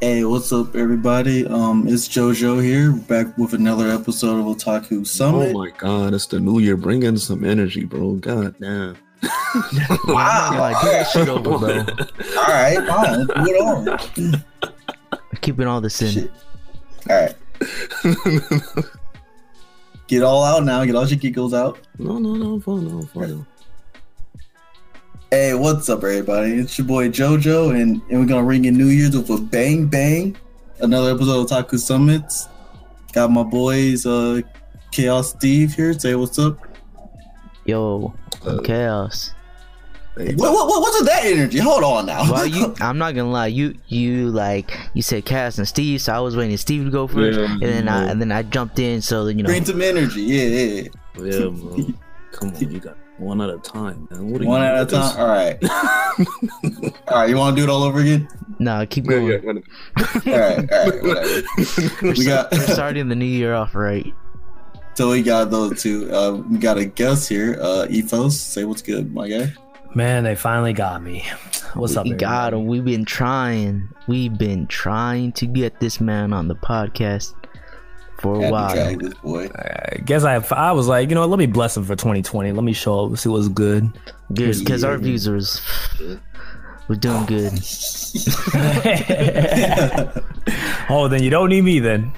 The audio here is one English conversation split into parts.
Hey, what's up, everybody? Um, it's JoJo here, back with another episode of Otaku Summit. Oh my god, it's the new year. Bring in some energy, bro. God damn. Wow. Like, get that shit over, bro. All right, fine, let's it on. Keeping all this in. Shit. All right, get all out now. Get all your giggles out. no, no, no, I'm fine, no, I'm fine. Hey, what's up, everybody? It's your boy JoJo, and, and we're gonna ring in New Year's with a bang bang. Another episode of Otaku Summits. Got my boys, uh, Chaos Steve here. Say what's up. Yo, Uh, chaos. What, what, what- what's with that energy? Hold on now. Well, you, I'm not gonna lie. You, you like, you said Cass and Steve, so I was waiting for Steve to go first, Yeah, and then I, and then I jumped in. So you know, Bring some energy. Yeah, yeah. yeah, bro. Come on, you got one at a time, man. What are One you at a doing? time. All right. all right. You want to do it all over again? nah, keep going. yeah, whatever. All right. All right. Whatever. We're, We got- we're starting the new year off right. So we got those two. Uh, we got a guest here. Uh, Ethos. Say what's good, my guy. Man, they finally got me. What's up? We got him. We've been trying. We've been trying to get this man on the podcast for a while. drag boy. I guess I I was like, you know, let me bless him for 2020. Let me show up, see what's good. Good, because our Yeah. views are we're doing good. oh, then you don't need me then.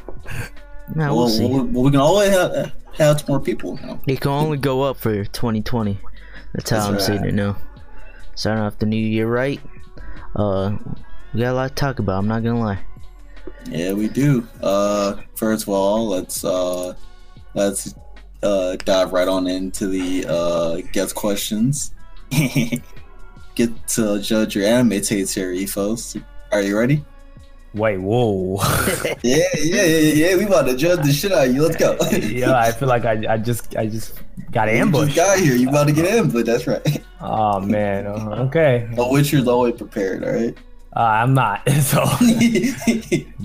Now well, we'll see. well, we can always have, have more people now. It can only go up for 2020. That's how That's I'm right. seeing it now. Starting off the new year right. Uh, we got a lot to talk about. I'm not gonna lie. Yeah, we do. Uh, first of all, let's uh, let's uh, dive right on into the uh, guest questions. Get to judge your anime taste here, Ethos. Are you ready? Wait, whoa. Yeah, yeah, yeah, yeah. We about to judge the shit out of you. Let's go. yeah, I feel like I, I just I just got You just ambushed. got here. You about to get ambushed. That's right. Oh man. uh, Okay. A Witcher's always prepared. All right. Uh, I'm not. So I'm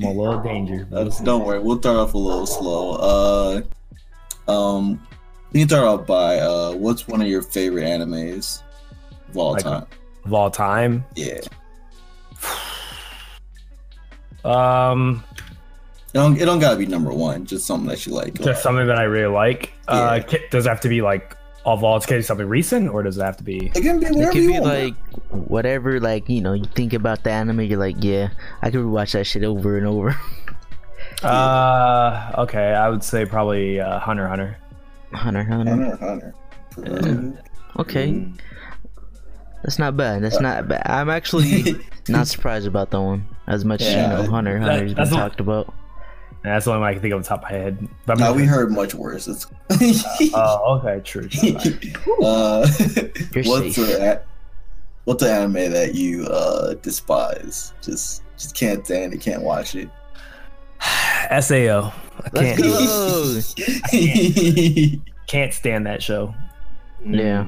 a little danger. don't worry. We'll start off a little slow. Uh, um, we can start off by uh, what's one of your favorite animes of all Like- time? Of all time. Yeah. Um, It don't, it don't gotta be number one. Just something that you like. just something that I really like. Uh, Yeah. ca- does it have to be like of all? Can it be something recent, or does it have to be? It can be It whatever could you be want. like whatever, like you know, you think about the anime, you're like, yeah, I could watch that shit over and over. Uh, okay, I would say probably uh, Hunter Hunter. Hunter, Hunter. Hunter, Hunter. Yeah. Okay, Mm. that's not bad. That's not bad. I'm actually not surprised about that one as much as Yeah, you know Hunter x that- Hunter's been that's what- talked about. And that's the only one I can think of on top of my head. But Nah, we heard much worse. It's Oh, okay, true. true. uh, You're what's the what's the anime that you uh despise? Just just can't stand it. Can't watch it. Sao. I Let's can't can't stand that show. Yeah.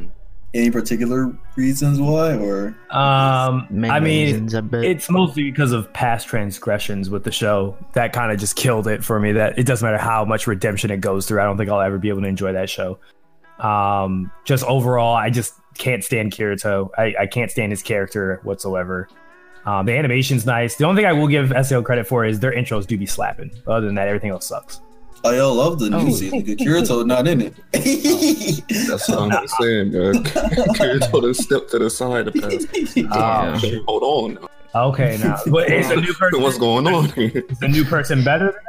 Any particular reasons why, or Um, Many I mean, reasons, I it's mostly because of past transgressions with the show that kind of just killed it for me. That it doesn't matter how much redemption it goes through. I don't think I'll ever be able to enjoy that show. Um, just overall, I just can't stand Kirito. I, I can't stand his character whatsoever. Um, the animation's nice. The only thing I will give sl credit for is their intros do be slapping. Other than that, everything else sucks. Oh, y'all love the new Oh. season? Good Kirito not in it. That's what I'm saying, man. Kirito done stepped to the side the past. Um, Damn. Hold on. Okay, now but is the new person What's going on here? Is the new person better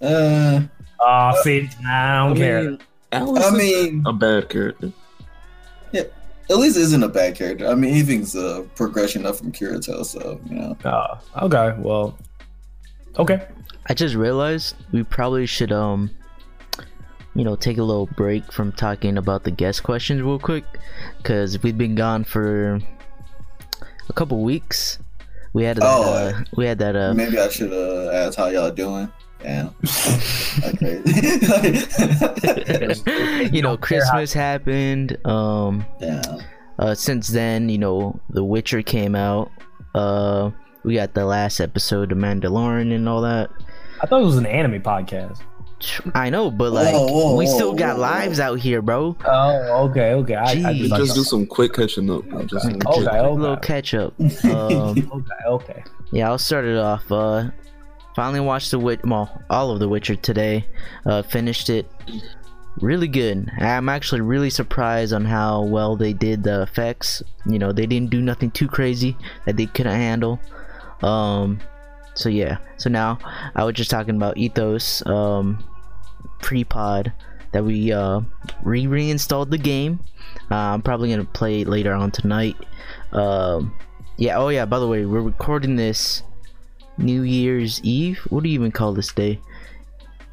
than uh, him? Oh, see, I don't care. mean, Alice I mean, a bad character. Yeah, at least isn't a bad character. I mean, Eving's a progression up from Kirito, so you know. Oh, okay. Well, okay. I just realized we probably should um you know take a little break from talking about the guest questions real quick because we've been gone for a couple weeks. We had that Oh. uh, we had that uh Maybe I should uh, ask how y'all doing. Yeah. okay. you know Don't care how- Christmas happened um yeah. uh since then you know The Witcher came out uh we got the last episode of Mandalorian and all that I thought it was an anime podcast. I know, but like Whoa, whoa, we whoa, still got whoa, whoa. lives out here, bro. Oh, okay, okay. I, I just Just do some quick catching up. man. Just some Okay, quick- A little catch up. Um, okay, okay. yeah, I'll start it off. Uh, finally watched the Witch, well, all of the Witcher today. Uh, finished it. Really good. I'm actually really surprised on how well they did the effects. You know, they didn't do nothing too crazy that they couldn't handle. Um, so yeah. So now I was just talking about Ethos um, pre-pod that we uh, re reinstalled the game. Uh, I'm probably gonna play it later on tonight. Um, yeah. Oh yeah. By the way, we're recording this New Year's Eve. What do you even call this day?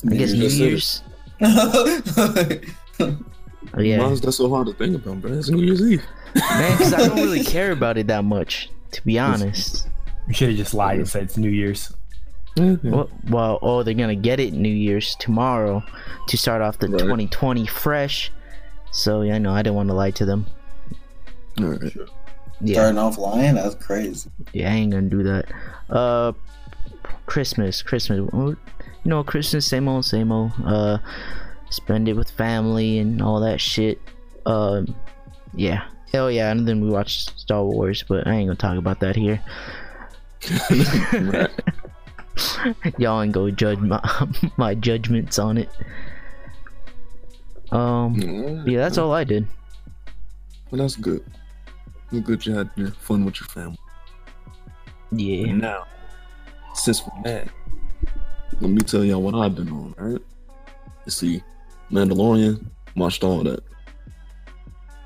I guess New New Year's Year's. Oh, yeah. Why is that so hard to think about, bro? It's New Year's Eve. Man, because I don't really care about it that much, to be honest. You should have just lied and said it's New Year's. Yeah, yeah. Well, well, oh, they're gonna get it New Year's tomorrow to start off the Right. 2020 fresh. So yeah, no, I didn't want to lie to them. All right. Yeah, Starting off lying, that's crazy. yeah, I ain't gonna do that. Uh, Christmas, Christmas. You know, Christmas, same old, same old. Uh, spend it with family and all that shit. Um, yeah, hell yeah. And then we watched Star Wars, but I ain't gonna talk about that here. right. Y'all ain't go judge my my judgments on it. Um, yeah, that's all I did. Well, that's good. Well, Good you had fun with your family. Yeah. And now, since we're back, let me tell y'all what I've been on, alright? You see, Mandalorian, watched all that.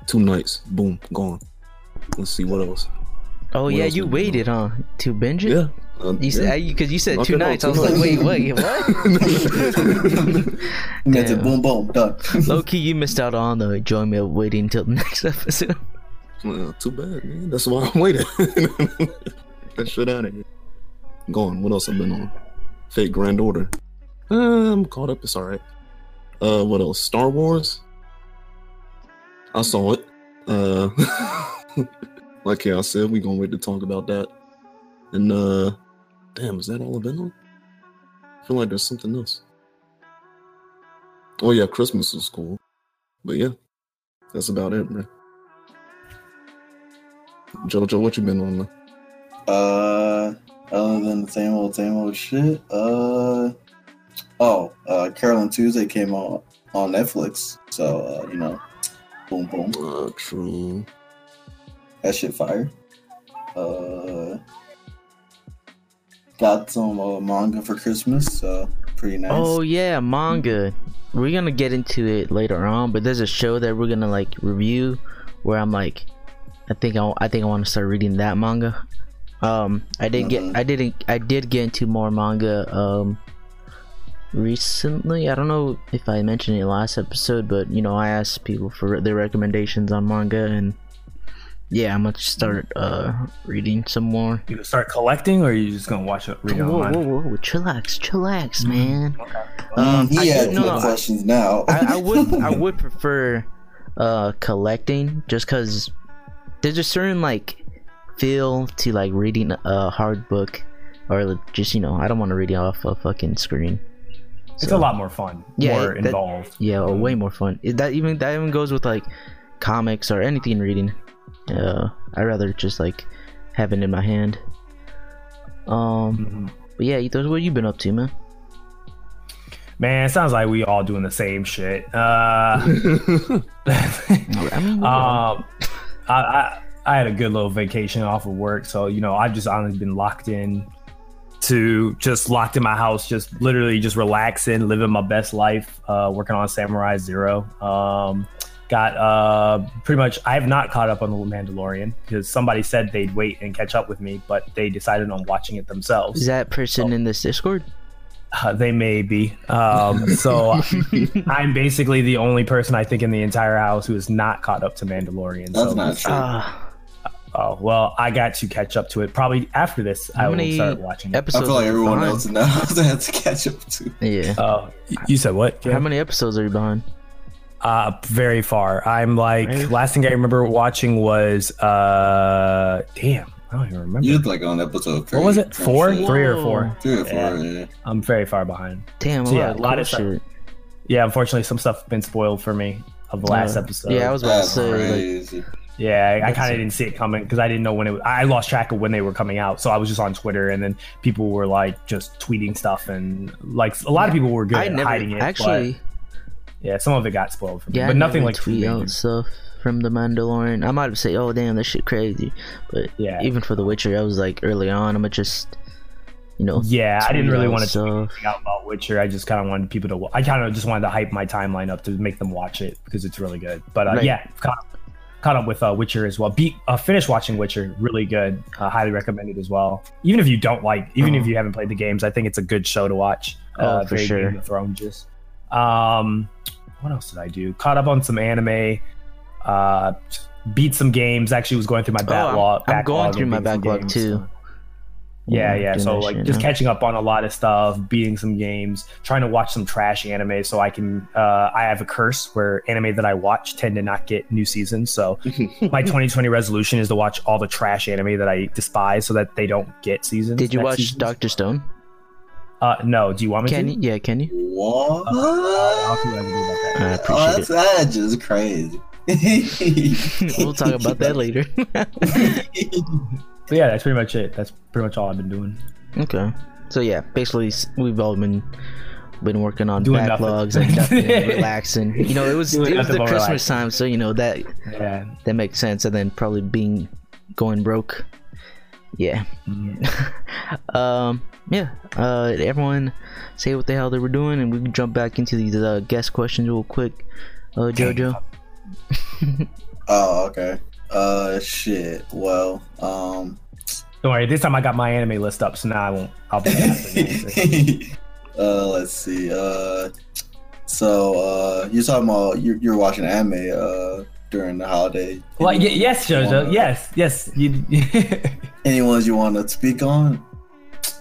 Two nights, boom, gone. Let's see what else. Oh What yeah, you we been waited, huh, to binge it? Yeah. uh, You said because you said Knock two it out, nights. I two was like, wait, wait, what? That's it. Damn. Boom, boom, done. Low key, you missed out on the enjoyment of waiting until the next episode. Well, too bad, man. That's why I'm waiting. that shit out of here. Gone. What else I've been on? Fate Grand Order. Uh, I'm caught up. It's alright. Uh, what else? Star Wars. I saw it. Uh, like I said, we gonna wait to talk about that. And uh, damn, is that all I've been on? I feel like there's something else. Oh yeah, Christmas was cool. But yeah, that's about it, man. Jojo, what you been on? man? Uh, other than the same old, same old shit. Uh, oh, uh, Carole & Tuesday came on on Netflix, so uh, you know, boom, boom, Uh, true. That shit fire. Uh, got some uh, manga for Christmas, so pretty nice. Oh yeah, manga. We're gonna get into it later on, but there's a show that we're gonna like review where I'm like, I think I, I think I want to start reading that manga. Um, I did get I didn't I did get into more manga um recently. I don't know if I mentioned it last episode, but you know I asked people for their recommendations on manga, and yeah, I'm gonna start uh reading some more. You gonna start collecting, or are you just gonna watch it, read it Whoa, online? whoa, whoa, chillax, chillax, Mhm. man. Okay. Um, he I had no, no, no, questions now. I, I would I would prefer uh collecting just because there's a certain like feel to like reading a hard book or just you know I don't want to read it off a fucking screen. It's a lot more fun, Yeah, more that- involved. Yeah, or way more fun. That even that even goes with like comics or anything reading. Uh, I rather just like have it in my hand. Um, Mhm. but yeah, Ethos, what you been up to, man? Man, it sounds like we all doing the same shit. Uh, I um, I, I I had a good little vacation off of work, so you know I've just honestly been locked in to just locked in my house, just literally just relaxing, living my best life, uh, working on Samurai Zero. Um, got uh pretty much I have not caught up on the Mandalorian because somebody said they'd wait and catch up with me, but they decided on watching it themselves. is that person in this Discord? Uh, they may be. Um, so I'm basically the only person I think in the entire house who is not caught up to Mandalorian. That's so, not true. Ah, Oh well, I got to catch up to it. Probably after this, How I will start watching it. I episodes. feel like everyone behind? else in the house has to catch up to. Yeah. Uh, you said what? How many episodes are you behind? Uh, very far. I'm like Right. last thing I remember watching was uh, damn. I don't even remember. You was like on episode three. what was it? some Four, shit. three or four? Three or four. Yeah. Yeah. I'm very far behind. Damn, So, yeah, a lot cool of stuff- Yeah, unfortunately, some stuff been spoiled for me of the last Yeah. episode. Yeah, I was about to say, like. Yeah, I, I kind of didn't see it coming because I didn't know when it. I lost track of when they were coming out, so I was just on Twitter, and then people were like just tweeting stuff, and like a lot of people were good I at never hiding it. actually. but, yeah, some of it got spoiled for me, Yeah, but I nothing like tweet out stuff from the Mandalorian. I might have said, "Oh damn, that shit crazy," but Yeah, even for The Witcher, I was like early on, I'm gonna just, you know, yeah, I didn't really want to tweet stuff. out about Witcher. I just kind of wanted people to. I kind of just wanted to hype my timeline up to make them watch it because it's really good. But uh, Right. yeah, caught up, caught up with uh, Witcher as well. Beat uh, finished watching Witcher, really good. Uh, highly recommended as well. Even if you don't like, even if Uh-huh. you haven't played the games, I think it's a good show to watch. Oh, uh, for sure. Game of Thrones. Just. Um, what else did I do? Caught up on some anime. Uh, beat some games. Actually, was going through my Oh, I'm- backlog. I'm going backlog through my backlog, games, too. yeah, yeah. So like shit just now. catching up on a lot of stuff, beating some games, trying to watch some trash anime so I can. Uh, I have a curse where anime that I watch tend to not get new seasons. So my 2020 resolution is to watch all the trash anime that I despise so that they don't get seasons. Did you watch seasons. Doctor Stone? Uh, no. Do you want me Can to? you? Yeah, can you? What? I'll see I can that. I Oh, appreciate that's, that's just crazy. we'll talk about that later. But yeah, that's pretty much it. That's pretty much all I've been doing. okay. So yeah, basically we've all been been working on Doing nothing. backlogs and nothing, relaxing. You know, it was Doing it was the Christmas relaxing. time, so you know that Yeah. that makes sense. And then probably being going broke. Yeah. um. Yeah. Uh. Everyone, say what the hell they were doing, and we can jump back into these uh, guest questions real quick. Uh, Jojo. oh, okay. Uh, shit. Well, um. Don't worry. This time I got my anime list up, so now I won't. I'll be asking. uh, let's see. Uh, so uh, you're talking about you're, you're watching anime uh during the holiday. Well, y- yes, Jojo. Wanna- Yes, yes. You, Any ones you want to speak on?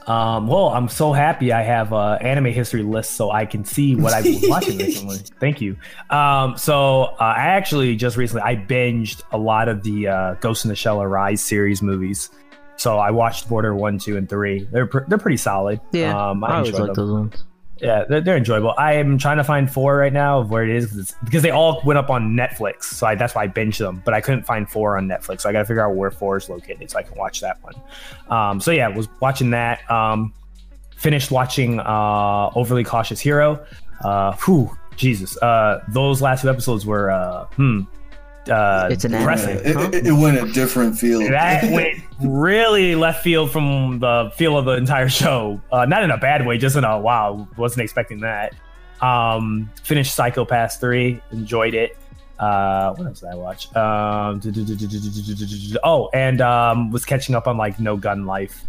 Um, well, I'm so happy I have uh, anime history list so I can see what I've been watching recently. Thank you. Um, so uh, I actually just recently I binged a lot of the uh, Ghost in the Shell Arise series movies. So I watched Border one, two, and three. They're pr- they're pretty solid. Yeah. um, I I, always like those ones. Yeah, they're, they're enjoyable. I am trying to find four right now of where it is because they all went up on Netflix. So I, that's why I binged them, but I couldn't find four on Netflix. So I got to figure out where four is located so I can watch that one. Um, so yeah, was watching that. Um, finished watching uh, Overly Cautious Hero. Uh, whew, Jesus. Uh, those last two episodes were uh, hmm. Uh, It's an depressing. anime. It, it, it went a different field. That went really left field from the feel of the entire show. Uh, not in a bad way, just in a wow, wasn't expecting that. Um, finished Psycho-Pass 3, enjoyed it. Uh, what else did I watch? Um, oh, and um, was catching up on like No Gun Life.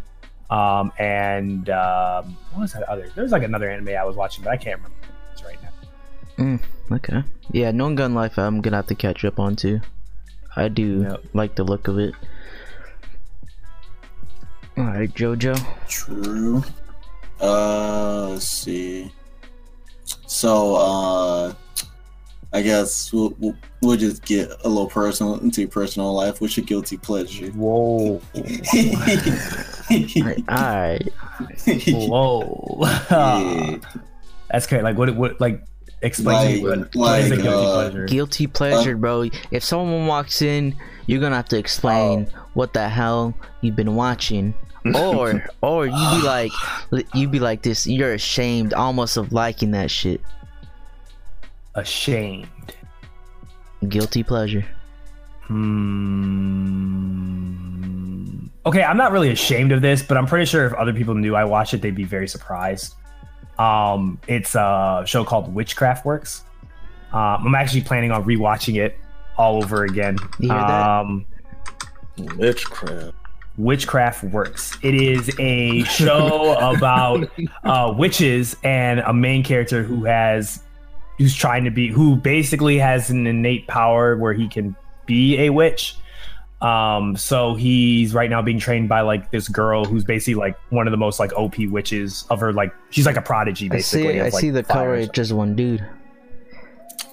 Um, and um, what was that other? There was like another anime I was watching, but I can't remember what it is right now. Okay. Yeah, No Gun Life. I'm gonna have to catch up on too. I do Yep. like the look of it. All right, Jojo. True. Uh, let's see. So, uh, I guess we'll, we'll, we'll just get a little personal into your personal life. What's your guilty pleasure? Whoa, All right. All right. whoa. yeah. That's great. Like what? What? Like explain to me Like- what, what is a like, guilty uh, pleasure? Guilty pleasure, bro. If someone walks in, you're gonna have to explain what the hell you've been watching, or or you be like, you'd be like this. You're ashamed almost of liking that shit. Ashamed. Guilty pleasure. Hmm. Okay, I'm not really ashamed of this, but I'm pretty sure if other people knew I watched it, they'd be very surprised. Um, it's a show called Witchcraft Works. Um, I'm actually planning on rewatching it all over again. You hear that? Um, Witchcraft. Witchcraft Works. It is a show about uh, witches and a main character who has who's trying to be who basically has an innate power where he can be a witch. Um, so he's right now being trained by like this girl who's basically like one of the most like OP witches of her like she's like a prodigy I basically. see. of, I like, see the fire cover. or It's just one dude.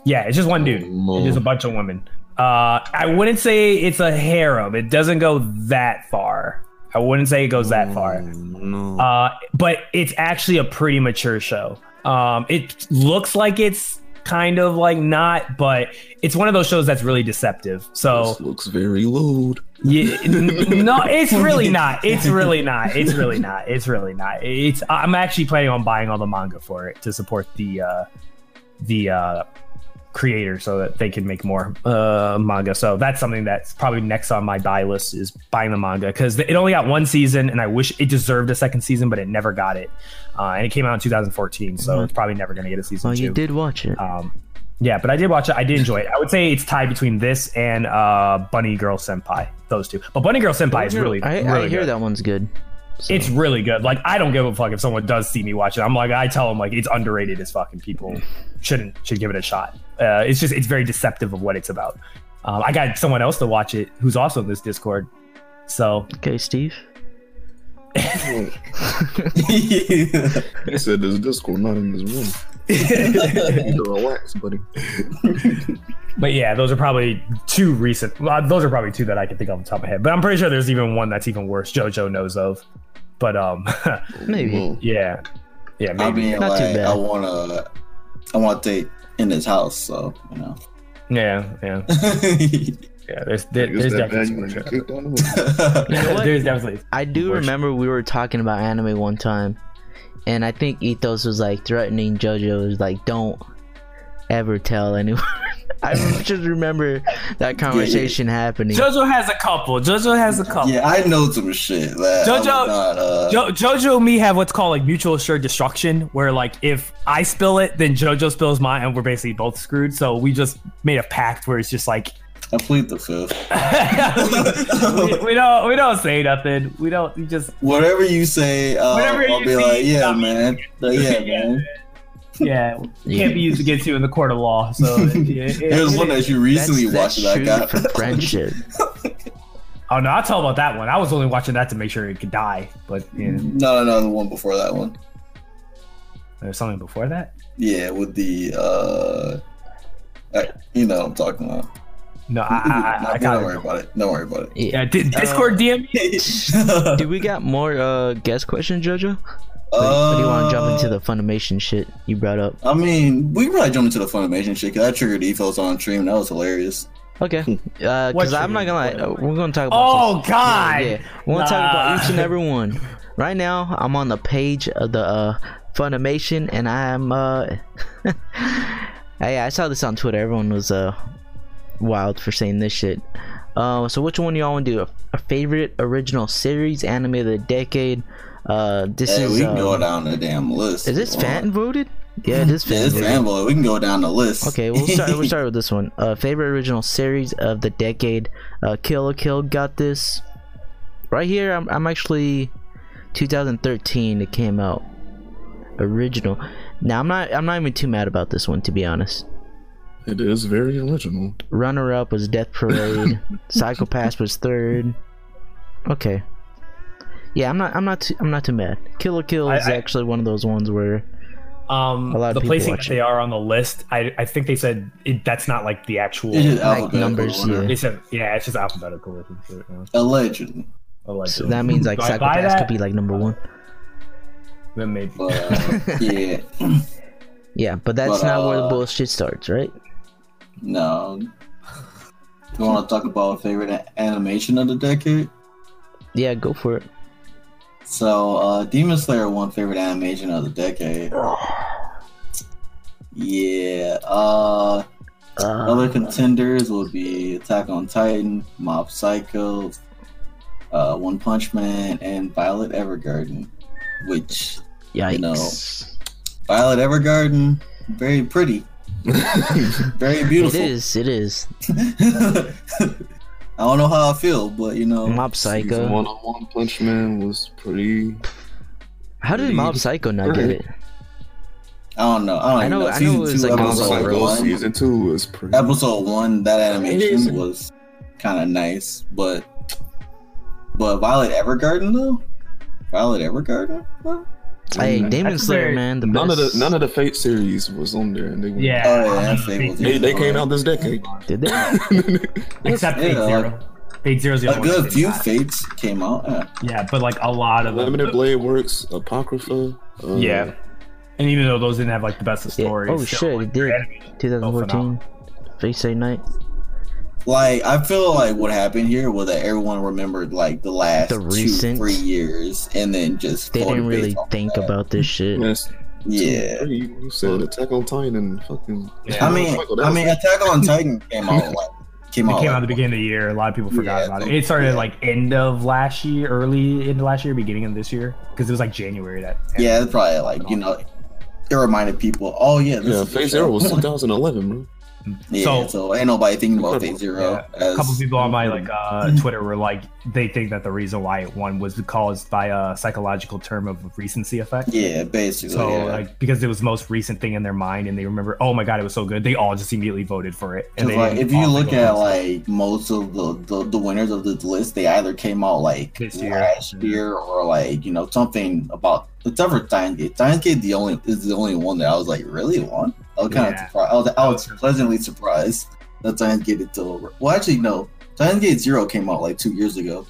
yeah, it's just one dude. Oh, It's just a bunch of women. Uh, I wouldn't say it's a harem. It doesn't go that far. I wouldn't say it goes that far. No. Uh, but it's actually a pretty mature show. Um, it looks like it's kind of like not, but it's one of those shows that's really deceptive. So this looks very lewd. yeah, no, it's really not. It's really not. It's really not. It's really not. It's. I'm actually planning on buying all the manga for it to support the uh, the uh, creator so that they can make more uh, manga. So that's something that's probably next on my buy list is buying the manga because it only got one season, and I wish it deserved a second season, but it never got it. Uh, and it came out in 2014, so Mhm. it's probably never going to get a season Well, two. you did watch it. Um, yeah, but I did watch it. I did enjoy it. I would say it's tied between this and uh, Bunny Girl Senpai. Those two, but Bunny Girl Senpai is really, I, really I hear good. that one's good. So, It's really good. Like I don't give a fuck if someone does see me watch it. I'm like I tell them like it's underrated as fucking people shouldn't should give it a shot. Uh, it's just it's very deceptive of what it's about. Um, I got someone else to watch it who's also in this Discord. So okay, Steve. He said there's disco not in this room. You relax, buddy. But yeah, those are probably two recent. Well, those are probably two that I can think of off the top of my head. But I'm pretty sure there's even one that's even worse. JoJo knows of. But um, Maybe. Well, yeah, yeah, I maybe. mean, Not too like, bad. I wanna, I want to date in his house, so you know. yeah, yeah, yeah. There's there, there's definitely you wanna some get kicked out of the room. You know what? there's definitely I do Worship. remember we were talking about anime one time, and I think Ethos was like threatening JoJo, was like, "Don't ever tell anyone." I just remember that conversation happening. JoJo has a couple. JoJo has a couple. yeah, I know some shit that JoJo- not, uh, Jo- JoJo and me have what's called like mutual assured destruction, where like if I spill it, then JoJo spills mine, and we're basically both screwed. So we just made a pact where it's just like I plead the fifth. we, we don't we don't say nothing. We don't. We just Whatever you say, uh, Whatever I'll you be see, like, yeah, man. Like, yeah, Yeah. man. yeah can't be used against you in the court of law. So it, it- it- There's one that you recently that's, watched that's that I got. for friendship. oh no, I'll tell about that one. I was only watching that to make sure it could die, but yeah, No, no, no, the one before that one. there's something before that. Yeah, with the uh, I- you know, what I'm talking about. No, I, I, I, I don't worry about it. Don't worry about it. Yeah. Yeah, did Discord DM me? Do we got more uh guest questions, JoJo? Or, or do you want to jump into the Funimation shit you brought up? I mean, we can probably jump into the Funimation shit because I triggered ethos on stream. And that was hilarious. Okay, uh, because I'm not gonna lie, uh, we're gonna talk about. Oh this- God! Yeah, yeah. we're gonna talk about each and every one. Right now, I'm on the page of the uh, Funimation, and I'm uh, hey, I saw this on Twitter. Everyone was uh wild for saying this shit. Uh, so which one y'all want to do? A, a favorite original series, anime of the decade? Uh, this Hey, is. we can go uh, down the damn list. is this fan voted? Yeah, it is Yeah, fan voted. We can go down the list. Okay, we'll start. We'll start with this one. Uh, favorite original series of the decade. Uh, Kill la Kill got this. Right here, I'm, I'm actually 2013. It came out original. Now I'm not. I'm not even too mad about this one to be honest. It is very original. Runner up was Death Parade. Psycho-Pass was third. Okay. Yeah, I'm not. I'm not. Too, I'm not too mad. Kill la Kill is I- actually one of those ones where Um, A lot of the placing that they are on the list, I, I think they said it, that's not like the actual. It's just Like alphabetical numbers, order. yeah. They said, yeah, it's just alphabetical. or some shit, yeah. Allegedly. so that means like Do I Psycho-Pass could be like number one. Then maybe. But uh, yeah, Yeah, but that's But, not where the uh, bullshit starts, right? No. You want to talk about favorite animation of the decade? Yeah, go for it. So, uh, Demon Slayer won favorite animation of the decade. Yeah. Uh, other Uh, contenders would be Attack on Titan, Mob Psycho, uh, One Punch Man, and Violet Evergarden. Which yikes. know. Violet Evergarden, very pretty, very beautiful. It is. It is. I don't know how I feel, but you know, Mob Season Psycho. one on One Punch Man was pretty. How did Mob Lead. Psycho not great. get it? I don't know. I don't I know. know. I know it was two, like episode Psycho one. season two was pretty. episode one, that animation was kind of nice, but but Violet Evergarden though, Violet Evergarden, What? Hey. Demon That's Slayer, very- man. The None of the none of the Fate series was on there, and they were, Yeah. Oh, yeah, I mean, Fable Fate they, they came out this decade. Did they? Except Fate Yeah, Zero. Fate Zero's the A only one good that few didn't fates came out. Yeah. Yeah, but like a lot of them. Limited Blade Works, Apocrypha. Uh, Yeah. And even though those didn't have like the best of Yeah. stories, Oh shit, like, it did. 2014. Fate Stay Night. Like I feel like what happened here was that everyone remembered like the last The two, recent- three years, and then just They didn't really think that. about this shit. Yes. Yeah. You you said Attack on Titan and fucking. Yeah. I mean, Michael, I mean, Attack on Titan came out like came It out. came out at the beginning of the year. A lot of people forgot Yeah, about it. It started yeah. like end of last year, early into last year, beginning of this year, because it was like January that. Yeah, it's probably like you know, it reminded people. Oh yeah, this Yeah, Fate. Zero was 2011, bro. Yeah, So- so, ain't nobody thinking about Fate Zero. Yeah, as, a couple people on my like uh, Twitter were like, they think that the reason why it won was caused by a psychological term of recency effect. Yeah, basically. So yeah. like because it was the most recent thing in their mind and they remember, oh my god, it was so good. They all just immediately voted for it. And like, if you look at like most of the, the the winners of this list, they either came out like This year. last year or like you know something about for Steins Gate. Steins Gate the only is the only one that I was like really won. I was kind of surprised. I was, I was pleasantly surprised that Steins Gate is still. over. Well, actually, no. Steins Gate Zero came out like two years ago.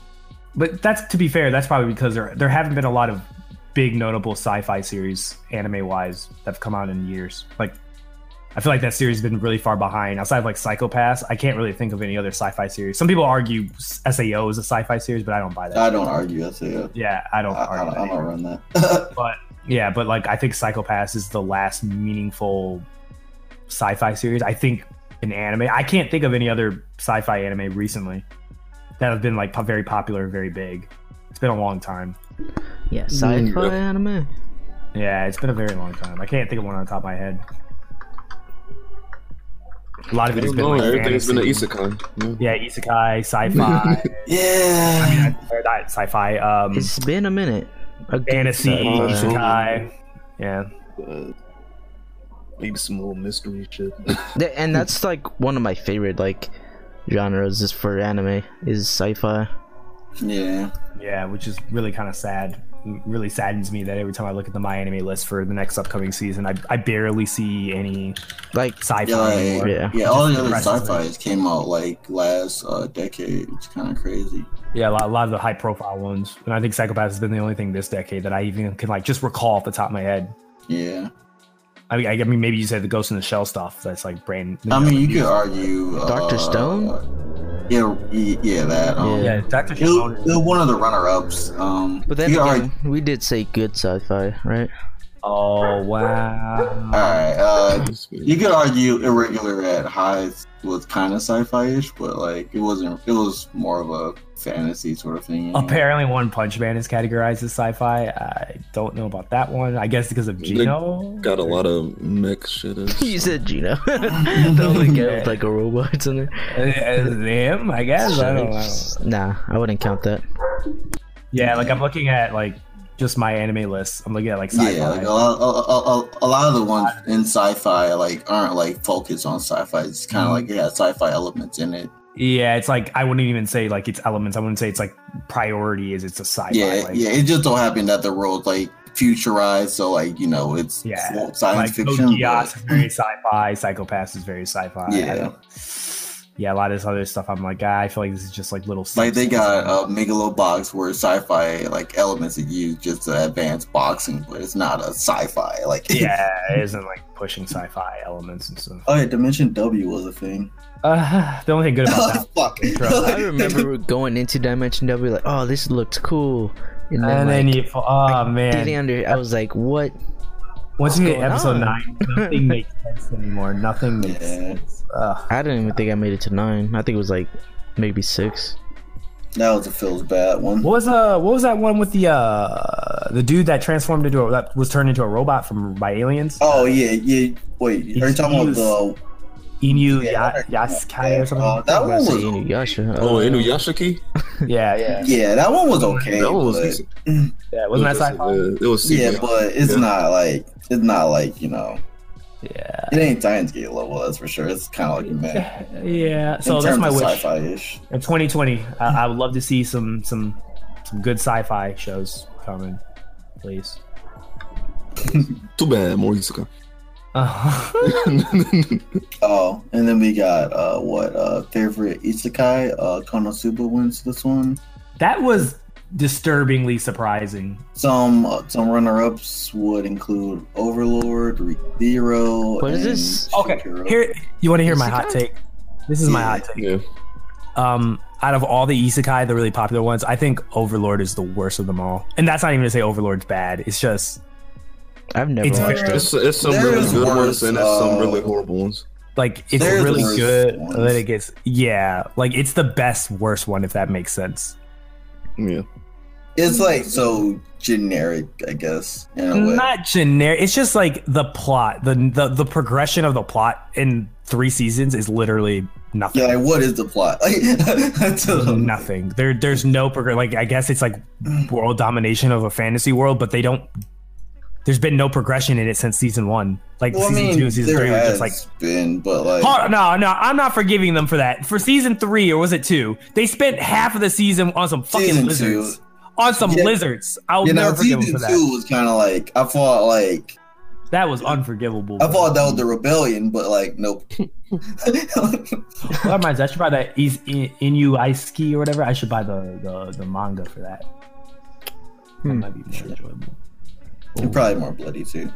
but that's to be fair, that's probably because there there haven't been a lot of big notable sci-fi series anime wise that have come out in years. Like I feel like that series has been really far behind. Outside of like Psycho-Pass, I can't really think of any other sci-fi series. Some people argue SAO is a sci-fi series, but I don't buy that. I don't argue. Sao. yeah, I don't I, I, argue don't, I that don't run that. But yeah, but like I think Psycho-Pass is the last meaningful sci-fi series. I think an anime, I can't think of any other sci-fi anime recently that have been like po- very popular, very big. It's been a long time. Yeah, sci-fi yeah. anime. Yeah, it's been a very long time. I can't think of one on the top of my head. A lot of it has been know, like everything's been an isekai. Yeah. Yeah, isekai, sci-fi. yeah. I mean, or not sci-fi. Um, It's been a minute. A good fantasy, isekai. Yeah. Maybe some little mystery shit. And that's like one of my favorite like genres is for anime is sci-fi. yeah. Yeah, which is really kind of sad. It Really saddens me that every time I look at the My Anime list for the next upcoming season, I, I barely see any Like sci-fi Yeah, like, anymore. Yeah. yeah, all the other sci-fi's came out like last uh, decade. It's kind of crazy. Yeah, a lot, a lot of the high-profile ones, and I think Psycho-Pass has been the only thing this decade that I even can like just recall off the top of my head. Yeah, I mean, I, I mean, maybe you said the Ghost in the Shell stuff. That's like brand. I mean, you could argue uh, Dr. Stone? Yeah, yeah, that. Um, yeah, Doctor Stone. was, one of the runner-ups. Um, But then you could again, we did say good sci-fi, right? Oh wow! all right. Uh, you could argue irregular at highs was kind of sci-fi-ish, but like it wasn't. It was more of a fantasy sort of thing. anyway. Apparently, One Punch Man is categorized as sci-fi. I don't know about that one. I guess because of They Gino. Got a lot of mech shit. in- you said Gino. the only guy with like a robot in there. Him, I guess. I don't know. Nah, I wouldn't count that. Yeah, like I'm looking at like just my anime list. I'm looking at like sci-fi. Yeah, like a lot, a, a, a, lot of the ones in sci-fi like aren't like focused on sci-fi. It's kind of mm-hmm. like it has sci-fi elements in it. Yeah, it's like I wouldn't even say like it's elements. I wouldn't say it's like priority is it's a sci-fi. Yeah, like, yeah. It just don't happen that the world like futurized, so like you know it's Yeah, science like fiction. But- is very sci-fi. Psycho-Pass is very sci-fi. Yeah. Don't- yeah. A lot of this other stuff. I'm like, ah, I feel like this is just like little. Like they subsets. got a Megalobox where sci-fi like elements are used just to advance boxing, but it's not a sci-fi. Like yeah, it isn't like pushing sci-fi elements and stuff. oh yeah, Dimension W was a thing. Uh, the only thing good about that. Fuck. I remember going into Dimension W like, oh, this looks cool, and then, And then like, you, oh man, didn't under. I was like, what? Once you get episode on? nine, nothing makes sense anymore. Nothing makes Yeah. sense. Ugh. I didn't even think I made it to nine. I think it was like maybe six. That was a feels bad one. What was uh what was that one with the uh the dude that transformed into a that was turned into a robot from by aliens? Oh yeah, yeah. Wait, are you talking about the? Inu Yeah, Ya- Yasukai or something? Uh, that one was was. say Inuyasha. Oh, Uh, Inuyashiki? yeah, yeah, Yeah, that one was okay. That one was but- decent. yeah. Wasn't that It was sci-fi? uh, It was Yeah, but it's Yeah. not like it's not like you know Yeah. it ain't Steins Gate level. That's for sure. It's kind of like a man. Yeah. So in that's my wish. sci-fi ish. In 2020, I, I would love to see some some some good sci-fi shows coming, please. Too bad, more Isekai. Uh, Oh, and then we got uh what uh favorite isekai uh Konosuba wins this one. that was disturbingly surprising. Some uh, some runner ups would include Overlord, Zero. What is this? Okay, Shihiro. here you want to hear my hot take. This is my hot take. yeah. Um, out of all the isekai, the really popular ones, I think Overlord is the worst of them all. And that's not even to say Overlord's bad. It's just I've never It's watched very- it. It's, it's some There's really good worse, ones and there's some uh, really horrible ones. like it's There's really good, ones. and then it gets yeah, like it's the best worst one if that makes sense. Yeah. It's like so generic, I guess. In a way. Not generic. It's just like the plot, the the the progression of the plot in three seasons is literally nothing. yeah, like what is the plot? Like, nothing. There, there's no progress. Like I guess it's like world domination of a fantasy world, but they don't. There's been no progression in it since season one. Like well, I season mean, two and season there three were has just like. been, but like, Hold- no, no, I'm not forgiving them for that. For season three, or was it two? They spent half of the season on some fucking lizards. two. On some Yeah. lizards. I'll you know, never forgive them season for two was kind of like I thought like That was unforgivable. I thought that was the rebellion, but like nope. That reminds me, I should buy that is in Inu Ice Ski or whatever. I should buy the the, the manga for that. That Hmm. might be more enjoyable. You're probably more bloody too.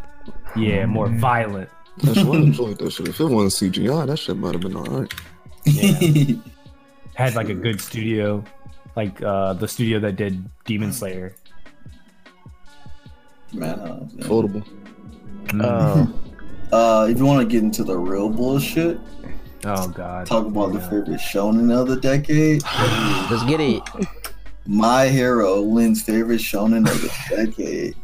Yeah, more violent. That's what I enjoyed that shit. If it wasn't CGI, that shit might have been alright. Yeah. Had like a good studio, like uh the studio that did Demon Slayer. Man, uh, yeah. ufotable. Oh, uh, if you want to get into the real bullshit, Oh god. talk about the favorite shonen of the decade. let's get it. My Hero wins favorite shonen of the decade.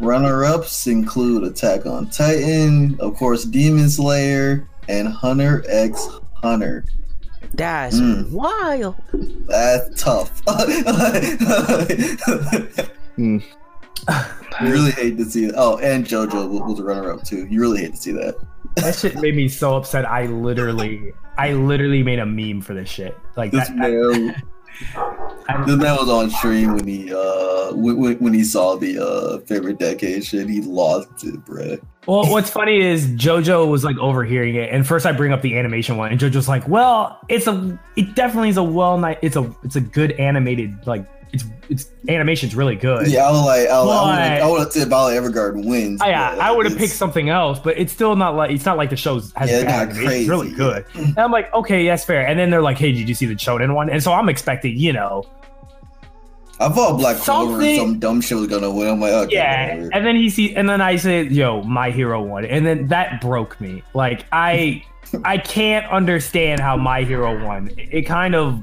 Runner-ups include Attack on Titan, of course, Demon Slayer, and Hunter x Hunter. That's Mm. wild. That's tough. Hmm. You really hate to see it. Oh, and JoJo was- was a runner-up too. You really hate to see that. That shit made me so upset. I literally, I literally made a meme for this shit. Like This that, man, I- man was on stream when he uh when, when- he saw the uh favorite decade shit. He lost it, bro. Well, what's funny is JoJo was like overhearing it, and first I bring up the animation one, and JoJo's like, "Well, it's a, it definitely is a well night, it's a, it's a good animated, like, it's, it's animation's really good." Yeah, I was like, I, I, I would have said Violet Evergarden wins. I, yeah, but, I would have picked something else, but it's still not like it's not like the show's has Yeah, not animation. It's really crazy, good. And I'm like, okay, that's fair. And then they're like, hey, did you see the Shonen one? And so I'm expecting, you know, I thought Black Clover Something- some dumb shit was gonna win. I'm like, okay, yeah. And then he see, and then I said, yo, My Hero one, and then that broke me. Like I, I can't understand how My Hero won. It, kind of,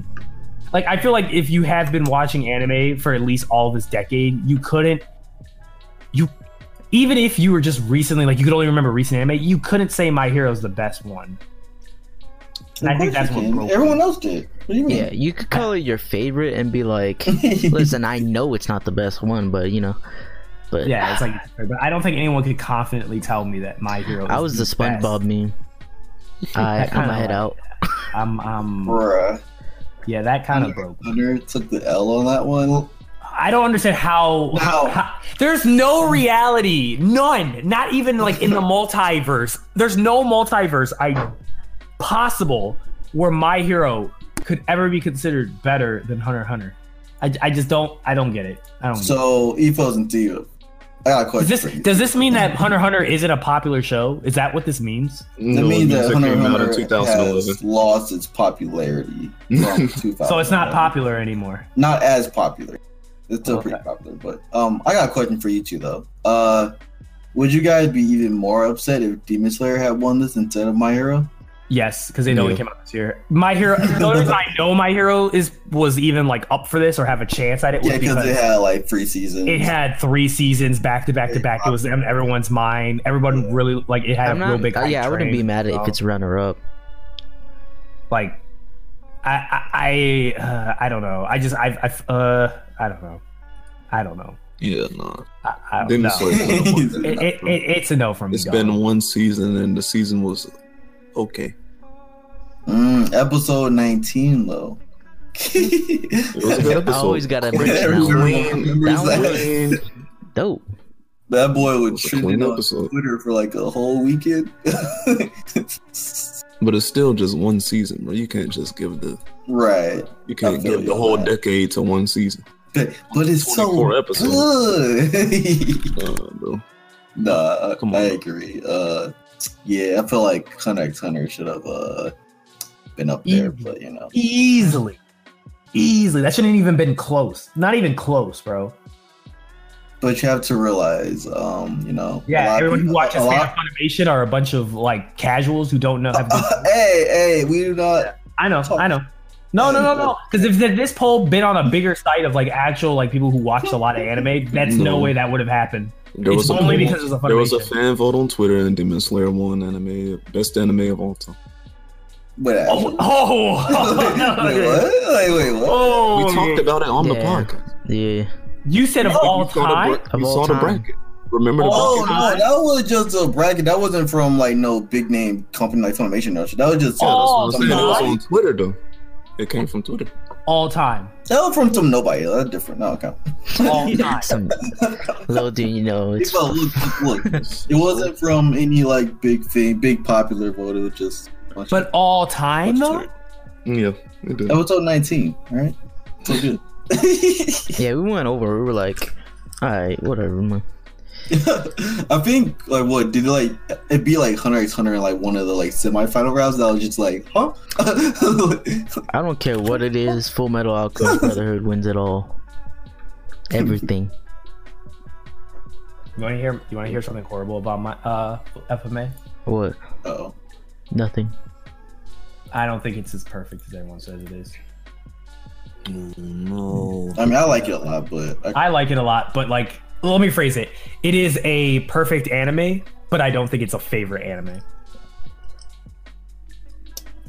like I feel like if you have been watching anime for at least all this decade, you couldn't, you, even if you were just recently, like you could only remember recent anime, you couldn't say My Hero's the best one. And I think that's what broke everyone me. else did. What do you? Yeah, you could call it your favorite and be like, listen, I know it's not the best one, but you know, but Yeah, it's like, but I don't think anyone could confidently tell me that My Hero. I was the best. SpongeBob meme. I, That I'm kinda gonna head like- out. I'm, um, Bruh. yeah, that kind of broke. me. Hunter took the L on that one. I don't understand how, How? how- There's no reality, none. Not even like in the multiverse. There's no multiverse I possible where my hero could ever be considered better than Hunter Hunter. I, I just don't. I don't get it. I don't. So Ethos and Theo. I got a question. Does this does this mean that Hunter Hunter isn't a popular show? Is that what this means? That No, means it that Hunter came out in Hunter 2011. has lost its popularity So it's not popular anymore. Not as popular. It's still Okay. pretty popular, but um, I got a question for you two though. Uh, would you guys be even more upset if Demon Slayer had won this instead of My Hero? Yes, because they know Yeah. came out this year. My hero. The only reason I know my hero is was even like up for this or have a chance at it was Yeah, because because it had like three seasons. it had three seasons back to back to back. It was in everyone's mind. Everyone really like it had I'm a real big. uh, hype yeah, I wouldn't be train. mad if Um, it's runner up. like I I I, uh, I don't know. I just I I uh I don't know. I don't know. Yeah, nah. I, I don't know. It, it, it, it's a no from me. It's dog. been one season and the season was okay. Mm, episode 19 though. It was a good I always gotta Queen- mention that one. That that. Dope. That boy would It's a trend on episode. Twitter for like a whole weekend. But it's still just one season, bro. You can't just give the right. you can't give the whole that. decade to one season. But, but it's so 24 episodes. good. Uh, bro. nah, Come I on. agree. Uh, yeah, I feel like Hunter x Hunter should have uh been up there, but you know, Easily. Easily. That shouldn't even been close. Not even close, bro. but you have to realize, um, you know, Yeah, everyone who watches a lot- up Funimation are a bunch of like casuals who don't know. Have hey, hey, we do not. I know, I know. No, no, no, no. Because if this poll been on a bigger site of like actual like people who watched a lot of anime, that's no, No. way that would have happened. There it's was a only poll- because it's a there was a fan vote on Twitter, and Demon Slayer won anime best anime of all time. But Oh, actually, oh, oh, oh, wait, what? Like, oh, wait, what? oh we talked okay. about it on the podcast. Yeah. You said of No, all We saw the time. bra- Of we all saw the bracket. Remember the Oh bracket? no, that was just a bracket. That wasn't from like no big name company like Funimation. No, shit. that was just Yeah, that's Oh, what I'm saying. It was on Twitter though. It came from Twitter. All time. that was from some nobody. That's different. No, okay. All time. Some little do you know it's Well, look, look, it wasn't from any like big thing, big popular vote. It was just a bunch But all time of- though. Yeah, it did. Episode nineteen, right? So good. yeah. We went over. We were like, all right, whatever. man." I think like what did it like it be like Hunter x Hunter in like one of the like semi-final rounds that was just like huh I don't care what it is. Full Metal Alchemist Brotherhood wins it all. Everything. You want to hear? You want to hear something horrible about my uh FMA? What? oh Nothing. I don't think it's as perfect as everyone says it is. no. I mean I like it a lot but I, I like it a lot, but like, let me phrase it. It is a perfect anime, but I don't think it's a favorite anime.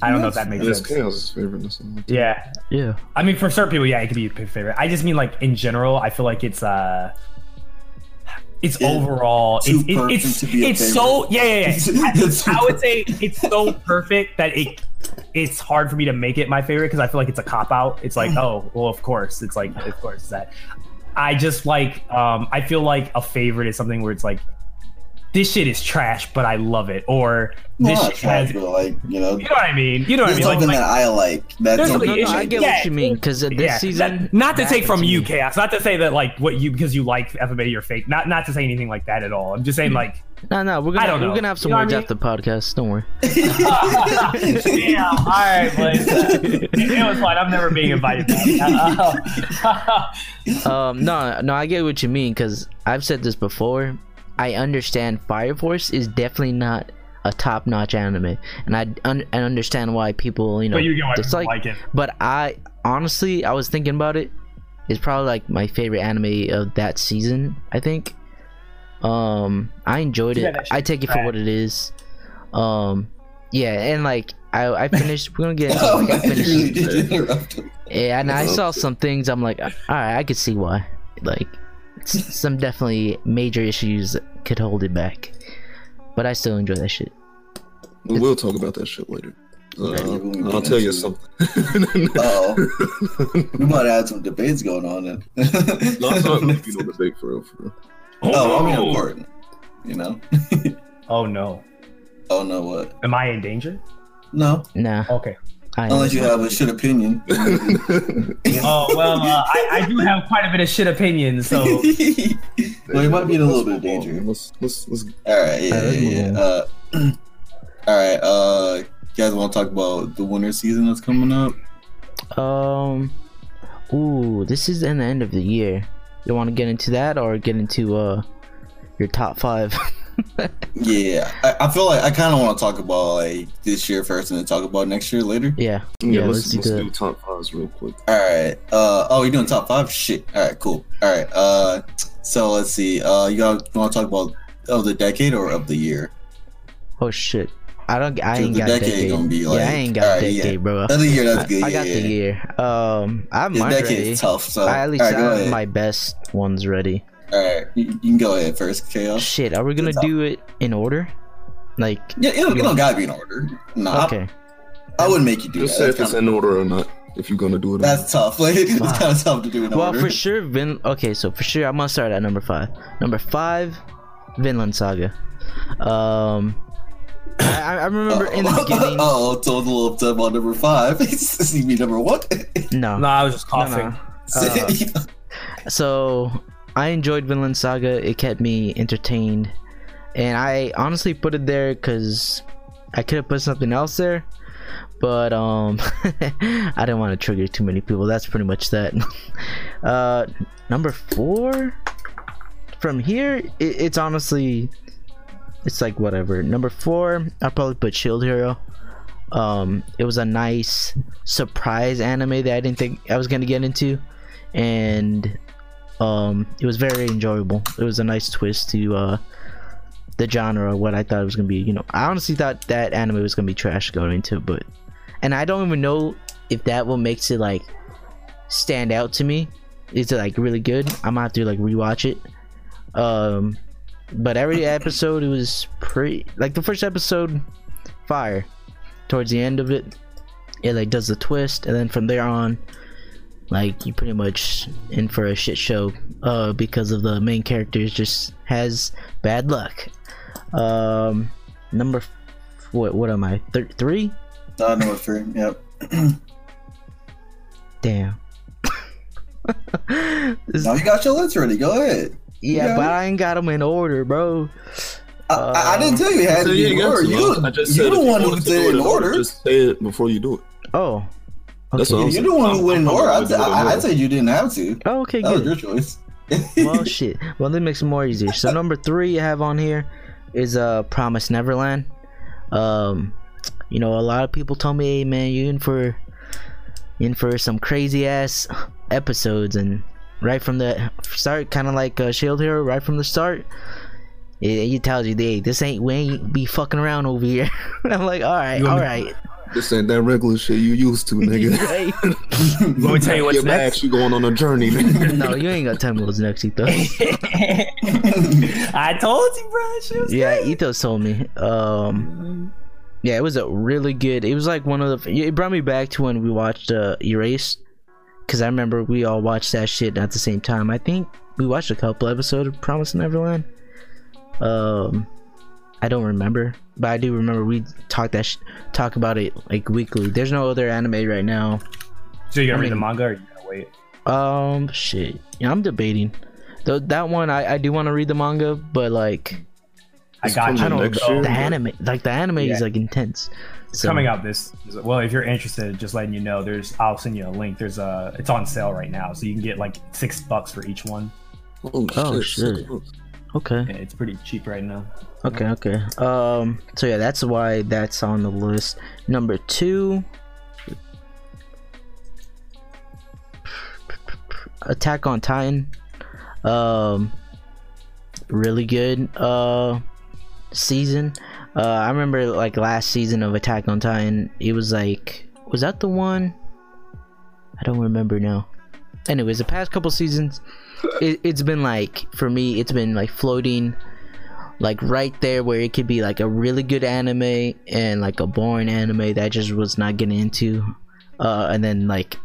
I don't know if that makes It's sense. Chaos' favorite. Yeah, Yeah. I mean, for certain people, yeah, it could be a favorite. I just mean like in general, I feel like it's uh, it's Yeah. overall, Too it's it, it's to be a it's so yeah yeah yeah. It's- I, I would say it's so perfect that it it's hard for me to make it my favorite because I feel like it's a cop out. It's like oh well, of course, it's like of course it's that. I just like um I feel like a favorite is something where it's like this shit is trash, but I love it, or this not shit trash, has. but like you know You know what I mean? You know what I mean? Something like, that I like that's something No, no, something- I issue- get yeah, what you mean because this yeah, season. Not, not to take from to you, me. chaos. Not to say that like what you because you like FMA you're fake. Not not to say anything like that at all. I'm just saying like No, no, we're I gonna don't know. we're gonna have some You know words what I after the podcast. Don't worry. Damn. All right, boys. it, it was fun. I'm never being invited back. Um, no, no, I get what you mean because I've said this before. I understand Fire Force is definitely not a top-notch anime, and I un- and understand why people you know but you get dislike. like it. But I honestly, I was thinking about it. It's probably like my favorite anime of that season. I think. Um, I enjoyed Yeah, it. that I take it for trash. what it is. Um, yeah, and like I, I finished. We're gonna get into it, like, I I really finished. did interrupt. Yeah, and I saw some things. I'm like, all right, I could see why. Like, s- some definitely major issues could hold it back, but I still enjoy that shit. We will talk about that shit later. Uh, Okay, we'll I'll tell you something. Oh, we might have some debates going on. Then. no, it's not gonna debate for real. For real. oh, I mean, important. You know? Oh no. Oh no, what? Am I in danger? No, Nah, Okay. I unless you have a shit opinion. Oh well, uh, I, I do have quite a bit of shit opinions, so well, you might be in a little bit of danger. Let's let's let's All right, yeah, Alright, yeah, yeah. Uh, all right, uh, you guys want to talk about the winter season that's coming up? Um, ooh, this is in the end of the year. You want to get into that or get into uh your top five? Yeah, I, I feel like I kind of want to talk about like this year first, and then talk about next year later. yeah, yeah, yeah. let's, Let's, let's, do do top fives real quick. All right. Uh oh, you're doing top five. Shit. All right. Cool. All right. Uh, so let's see. Uh, you got want to talk about of the decade or of the year? Oh shit, I don't. I ain't got decade decade. gonna be yeah, I ain't got alright, yeah. decade, bro. Of the year, that's good. I, I yeah, got yeah. the year. Um, I'm The mine decade's ready. tough. So I, at least all right, I have my best ones ready. All right, you, you can go ahead first, Chaos. Shit, are we gonna Good do it in order? Like, Yeah, it don't, it don't gotta be in order. No, okay. I, I wouldn't make you do Just that. say if it's in order or not. if you're gonna do it. That's tough. Like it's kind of tough to do in well, order. for sure, Vin. Okay, so for sure, I'm gonna start at number five. Number five, Vinland Saga. Um, I, I I remember in the beginning. oh, so a little upset about number five. See me number one. No, No, I was just no, coughing. no. So I enjoyed Vinland Saga. It kept me entertained, and I honestly put it there because I could have put something else there, but um, I didn't want to trigger too many people. That's pretty much that. uh, number four. From here, it, it's honestly, it's like whatever. Number four, I'll probably put Shield Hero. Um, it was a nice surprise anime that I didn't think I was gonna get into, and um, it was very enjoyable. It was a nice twist to uh, the genre what I thought it was gonna be. You know, I honestly thought that anime was gonna be trash going into, it, but and I don't even know if that what makes it like stand out to me. Is it like really good? I'm gonna have to like rewatch it. Um, but every episode it was pretty like the first episode, fire. Towards the end of it, it like does the twist, and then from there on, like you pretty much in for a shit show uh because of the main characters just has bad luck um number f- what what am i Thir- three Uh, number three. Yep. damn This- Now you got your list ready. Go ahead. yeah yeah. but i ain't got them in order bro I, I, I didn't tell you it had So to you be in order. You, I just you're said the one who did it in in order. Just say it before you do it. oh That's okay. all. You're the one who went in I'm- I'm. I, gonna do it I, I order. said you didn't have to. oh okay That was good your choice. well shit well that makes it more easier so number three i have on here is uh promise neverland um you know a lot of people told me hey man you in for in for some crazy ass episodes and right from the start kind of like uh, shield hero right from the start it, it tells you hey this ain't we ain't be fucking around over here i'm like all right You all want right This ain't that regular shit you used to, nigga. Let me tell you what's Get back, next. you going on a journey, nigga. no you ain't gonna tell me what's next etho I told you, bro. She was yeah ethos told me um yeah it was a really good it was like one of the it brought me back to when we watched uh erase because i remember we all watched that shit at the same time i think we watched a couple episodes of promise neverland um i don't remember but i do remember we talked that sh- talk about it like weekly there's no other anime right now So you gonna I read the manga or you gonna wait? um shit yeah i'm debating Though that one i i do want to read the manga but like I got you. coming I don't year. the know. anime like the anime is like intense It's So- coming out this. Well, if you're interested, just letting you know. There's. I'll send you a link. There's a. It's on sale right now, so you can get like six bucks for each one. Oh, Oh, shit. shit. Okay Yeah, it's pretty cheap right now. Okay, okay. Um, so yeah, that's why that's on the list. Number two, Attack on Titan. Um, really good. Uh, season. Uh, I remember like last season of Attack on Titan. It was like, was that the one? I don't remember now. Anyways, the past couple seasons, it, it's been like for me, it's been like floating like right there where it could be like a really good anime and like a boring anime that I just was not getting into. Uh and then like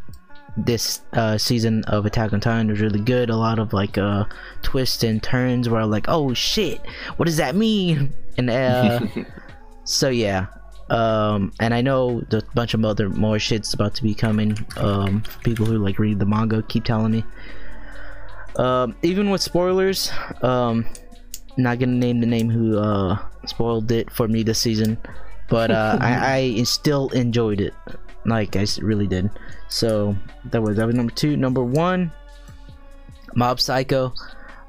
this uh season of attack on titan was really good. A lot of like uh twists and turns where I'm like oh shit what does that mean? And uh so yeah. Um and i know there's a bunch of other more shit's about to be coming. Um people who like read the manga keep telling me um even with spoilers um not gonna name the name who uh spoiled it for me this season but uh I, I still enjoyed it. Like I really did. So that was that was number two. Number one mob psycho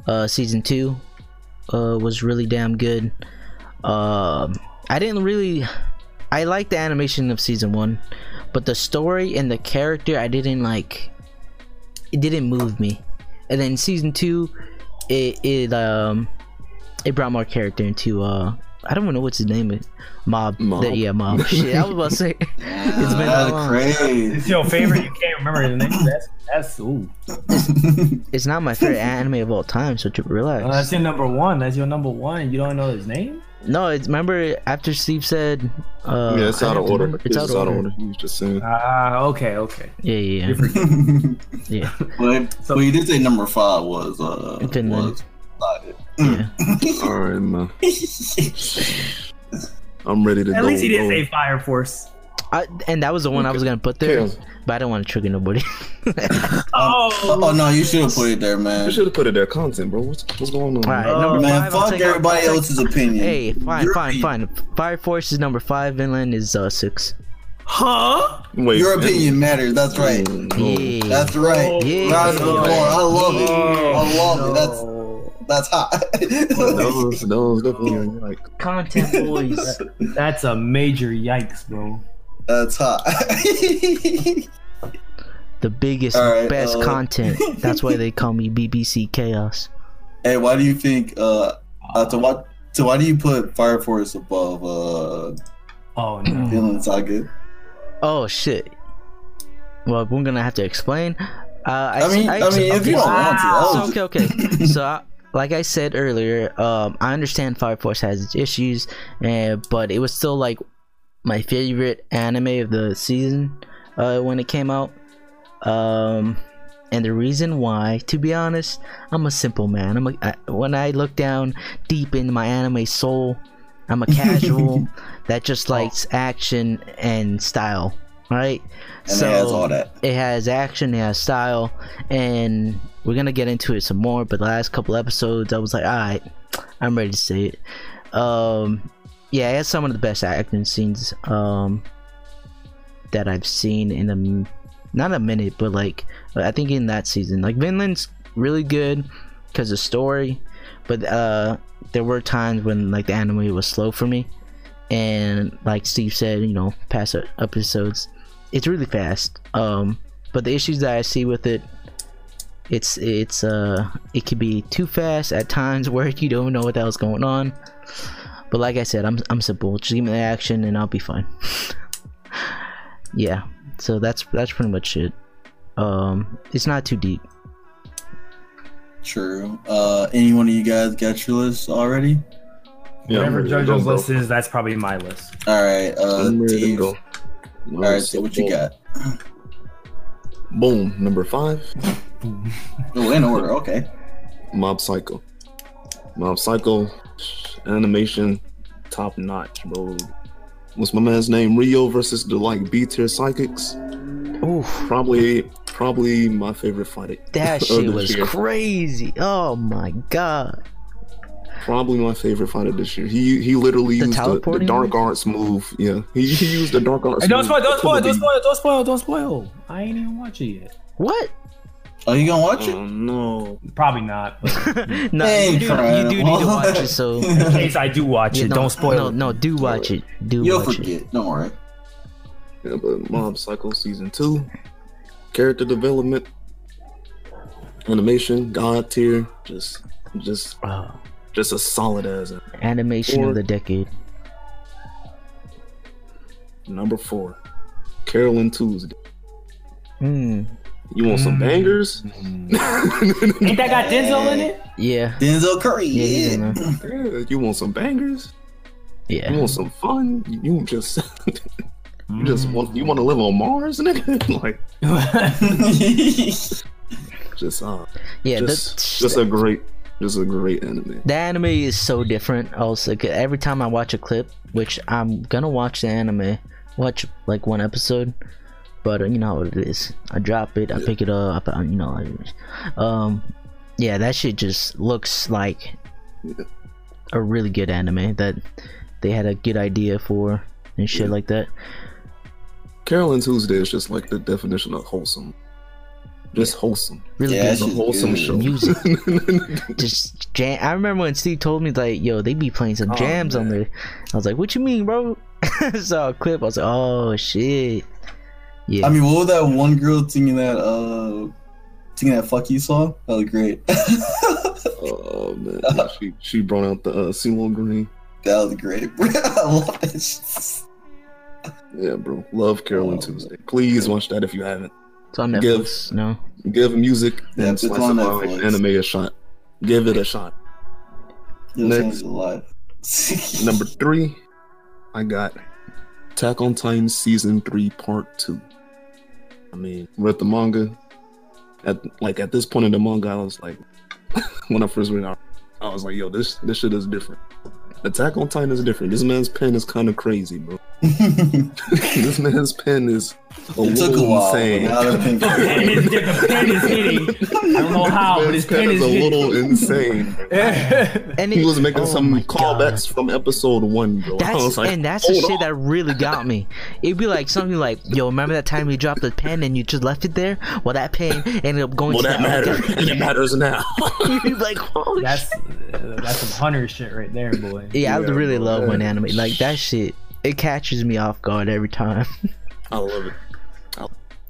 uh season two uh was really damn good. Um i didn't really i liked the animation of season one but the story and the character i didn't like it didn't move me and then season two it it um it brought more character into uh I don't even know what's his name is Mob. Mob? The- yeah, Mob. Shit, I was about to say it's been that long. crazy. It's your favorite. You can't remember the name. That's that's ooh. It's not my favorite anime of all time, so to relax. Uh, that's your number one. That's your number one. You don't know his name? No, it's remember after Steve said. Uh, yeah, it's out of order. remember- It's, just out of order. He was just saying. Ah, okay, okay. Yeah, yeah, You're yeah. but, yeah. So- but you did say number five was uh Vinland. was slotted. yeah. All right, man. I'm ready to At go. least he didn't bro. say Fire Force. I, and that was the one I was gonna put there, Okay. but I don't want to trigger nobody. Oh, oh no, you should have put it there, man. You should have put it there. Content, bro. What's what's going on? All right, Oh, number Man, five. I'll fuck take out- everybody else's opinion. Hey, fine, Your fine, fine. Fire Force is number five. Vinland is uh six. huh? Wait, Your man. opinion matters. That's right. No. Yeah. That's right. Yeah. Round of applause. I love it. I love it. That's Oh, that's hot. That was, that was like Content boys. that's a major yikes, bro. That's hot. the biggest, All right, best uh, content. That's why they call me BBC Chaos. hey, why do you think uh, uh to what so why do you put Fire Force above uh Oh no. Vinland Saga? Oh shit. Well, we're gonna have to explain. Uh, I, I mean, I, mean, if you don't want to, I So, okay, okay. so, I, like I said earlier, um, I understand Fire Force has its issues, and but it was still like my favorite anime of the season uh, when it came out. Um, and the reason why, to be honest, I'm a simple man. I'm a, I, when I look down deep into my anime soul, I'm a casual that just likes action and style, right? and it has all that. it has action, it has style, and we're gonna get into it some more. But the last couple episodes, I was like, all right, I'm ready to say it. Um, yeah, it has some of the best acting scenes um that I've seen in a not a minute, but like I think in that season, like Vinland's really good because of story, but uh, there were times when like the anime was slow for me, and like Steve said, you know, past episodes it's really fast. Um but the issues that i see with it it's it's uh it could be too fast at times where you don't know what the hell's going on but like i said i'm i'm simple just give me the action and i'll be fine yeah so that's that's pretty much it um it's not too deep True. Uh, any one of you guys got your list already? yeah. I'm Whatever ready JoJo's list is, that's probably my list. All right. Uh, I'm ready to Steve. go. All right. So what you got? Boom. Number five. Oh, in order. Okay. Mob Psycho. Mob Psycho animation, top notch, bro. What's my man's name? Rio versus the like B tier psychics. Oof, Probably, probably my favorite fight. that of shit was year. crazy oh my god Probably my favorite fighter this year. He he literally The used the, the dark arts move. Yeah, he, he used the dark arts. Hey, don't spoil, don't spoil, don't spoil, don't spoil, don't spoil. I ain't even watch it yet. what Oh, you gonna watch it? Oh no! Probably not. But no Hey, you do, you do need to watch it so in case I do watch Yeah, it, no, don't spoil no it. no do watch it do You'll watch it forget. Don't worry. Yeah, but Mob Psycho season two, character development, animation, god tier, just just Oh, just a solid as a animation Or- of the decade. number four. Carole & Tuesday. Hmm. You want some Mm. bangers? Ain't that got Denzel in it? Yeah. Denzel Curry. Yeah, he's Yeah. Yeah, you want some bangers? Yeah. You want some fun? You just you just want you want to live on Mars, nigga? like just uh Yeah. just Just, just a great just a great anime. the anime is so different. Also, 'cause every time I watch a clip, which I'm gonna watch the anime, watch like one episode, but uh, you know how it is. I drop it, I pick it up, I, you know. I, um, yeah, that shit just looks like a really good anime that they had a good idea for and shit Yeah. like that. Carole & Tuesday is just like the definition of wholesome. Just wholesome. Really Yeah, It's good a wholesome good. show. Music. just jam. I remember when Steve told me like, "Yo, they be playing some Oh, jams on there." I was like, "What you mean, bro?" I Saw a clip. I was like, "Oh shit." Yeah. I mean, what was that one girl singing that uh singing that "fuck you" song? That was great. oh man, yeah, she she brought out the uh, CeeLo Green. that was great. bro. I love that. Yeah, bro. Love Carole & Oh, Tuesday. Please watch that if you haven't. it's on give- Netflix. No. Give music Yeah, and it's slice on of life anime a shot. Give it a shot. Yo, Next. Alive. Number three, I got Attack on Titan season three, part two. I mean, read the manga. At like at this point in the manga, I was like, when I first read it, I was like, yo, this this shit is different. Attack on Titan is different. This man's pen is kind of crazy, bro. this man's pen is a It took a little while. insane. now pen- The pen is, pen is hitting. I don't know how, but his This pen is a little insane. And He was making oh some my callbacks from episode one, bro. I was That's like, and that's the hold shit on. that really got me. It'd be like something like, "Yo, remember that time you dropped the pen and you just left it there? Well, that pen ended up going Well, to that matters. and it matters now. You'd be like, "Oh That's uh, that's some hunter shit right there, boy. Yeah, I really bro, love yeah. when anime like that shit. It catches me off guard every time, I love it.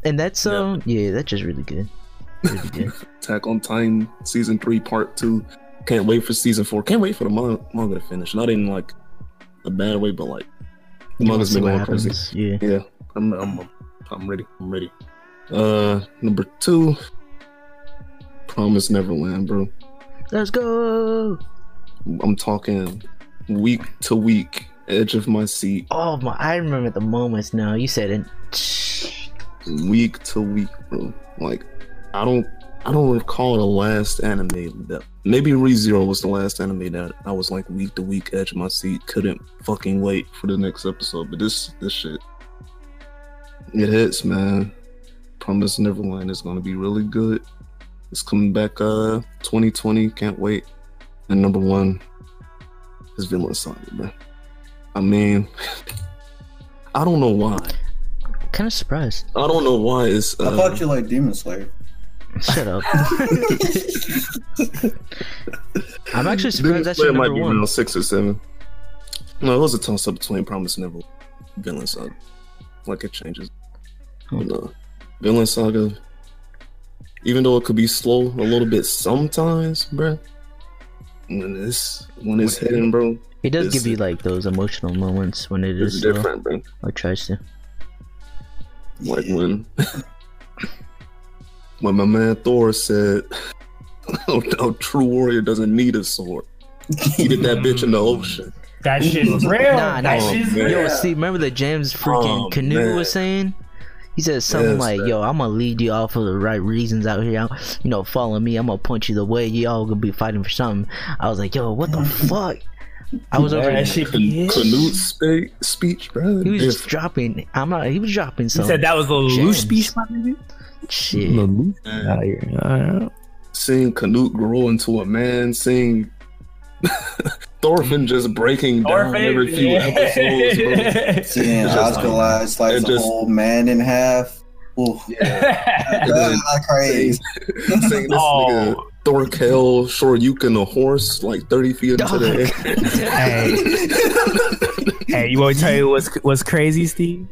and that's um yeah, that's just really good. Really good. Attack on Titan season three, part two. Can't wait for season four. Can't wait for the manga, manga to finish. Not in like a bad way, but like the manga's been going crazy. Yeah, Yeah, I'm, I'm, I'm ready. I'm ready. Uh, number two, Promise Neverland, bro. let's go. I'm talking week to week, edge of my seat, Oh my, I remember the moments now. You said it. week to week, bro. Like, I don't, I don't recall the last anime that maybe ReZero was the last anime that I was like week to week, edge of my seat, couldn't fucking wait for the next episode. But this, this shit, it hits, man. Promise Neverland is gonna be really good. It's coming back, uh, 2020. Can't wait. And number one is Vinland Saga, bro. I mean, I don't know why. Kind of surprised. I don't know why it's. Uh, I thought you liked Demon Slayer. Shut up. I'm actually Demon surprised that's Slayer your might be one. around six or seven. No, it was a toss up between Promise Neverland, Vinland Saga. Like it changes. But no, Vinland Saga. Even though it could be slow a little bit sometimes, bruh. When it's when it's hitting, bro, It does It's- give you like those emotional moments when it's slow, different, bro. or tries to. Like when when my man Thor said, oh, "A a true warrior doesn't need a sword. He did that bitch in the mm. ocean." That shit's real. Nah, that nah. shit's real. Yo, see, remember the James oh, freaking Oh, Canute man. was saying? He said something Yes, like, man. "Yo, I'm gonna lead you all for the right reasons out here. You know, follow me. I'm gonna punch you the way y'all gonna be fighting for something." I was like, "Yo, what the fuck?" I was over. that here. shit. Canute spe- speech, bro. He was just dropping. I'm not. He was dropping You some said that was a loose gems. speech, my nigga. shit. Man. Out here. Alright. seeing Canute grow into a man, seeing Thorfinn just breaking down every few episodes, bro. Seeing It's just Oscar slice it a just- whole man in half. Ooh, that's ah, crazy. Seeing this Oh. nigga Thorkell Shoryuken a horse like 30 feet into the air. hey, hey, you want to tell you what's what's crazy, Steve?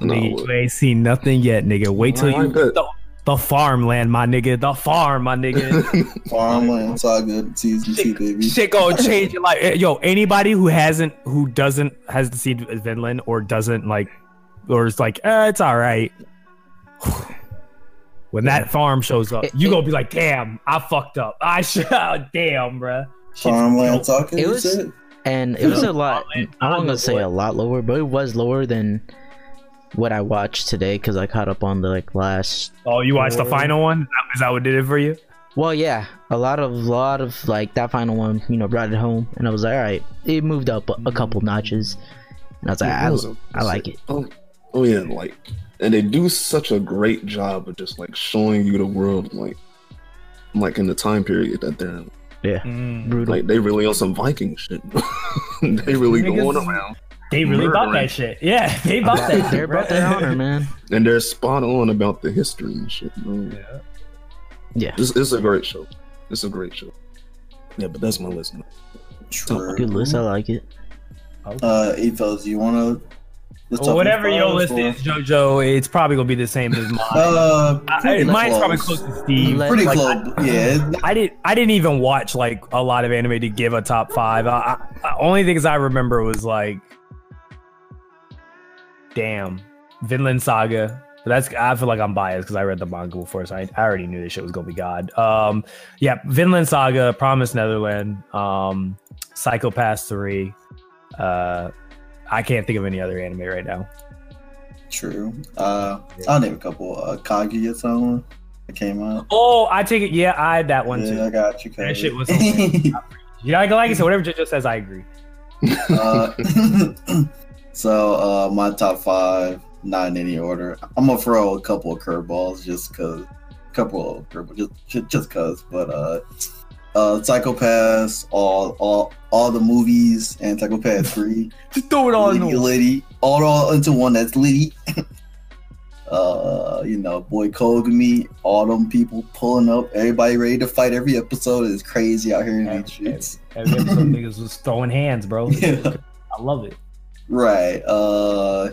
No, nigga, what? you ain't seen nothing yet, nigga. Wait till you bet. the, the farmland, my nigga. The farm, my nigga. Farmland Saga season two, baby. Shit gonna change your life. Yo, anybody who hasn't, who doesn't hasn't seen Vinland or doesn't like, or is like, eh, it's all right. When that farm shows up, It- you it- gonna be like, damn, I fucked up. I should, oh, damn, bruh. Shit's Farmland dope. Saga. It was- said? and it was a lot. I'm not gonna a say a lot lower, but it was lower than what I watched today because I caught up on the like last. Oh, you watched the final one? Is that- Is that what did it for you? Well, yeah, a lot of lot of like that final one, you know, brought it home, and I was like, all right, it moved up a, a couple notches, and I was like, Yeah, I, it was a- I like it. Oh, oh yeah, like, and they do such a great job of just like showing you the world, like, like in the time period that they're in. Yeah, brutal. Like they really on some Viking shit. they really Niggas- going around, They really bought Murdering. that shit. Yeah, they bought that. They're about their honor, man. and they're spot on about the history and shit. Bro. Yeah. Yeah, It's, it's a great show. It's a great show. Yeah, but that's my list. True. good list. I like it. Uh, Ethos, do you wanna? Let's Well, whatever your list or- is, JoJo, it's probably gonna be the same as mine. Uh, I- pretty mine's probably close. close to Steve. Pretty Like, close. yeah. I didn't. I didn't even watch like a lot of anime to give a top five. I, I, only things I remember was like, damn, Vinland Saga, But that's I feel like I'm biased because I read the manga before, so I, I already knew this shit was gonna be god. Um, yeah, Vinland Saga, Promise Neverland, um, Psycho-Pass three. Uh, I can't think of any other anime right now. True. Uh, I'll name a couple. Uh, Kaguya-sama that came out. Oh, I take it. Yeah, I had that one yeah, too. I got you. That shit was. covered. You know, like I said, whatever JoJo says, I agree. uh, so uh, my top five, not in any order. I'm gonna throw a couple of curveballs just cause, a couple of curveballs just, just just cause. But uh, uh, Psycho-Pass, all all all the movies, and Psycho-Pass three, Just throw it all in Liddy, the Liddy, all all into one. That's Liddy. uh, you know, boy Kogami, all them people pulling up, everybody ready to fight. Every episode is crazy out here in Every- these streets. Every episode, niggas was throwing hands, bro. Yeah. I love it. Right. Uh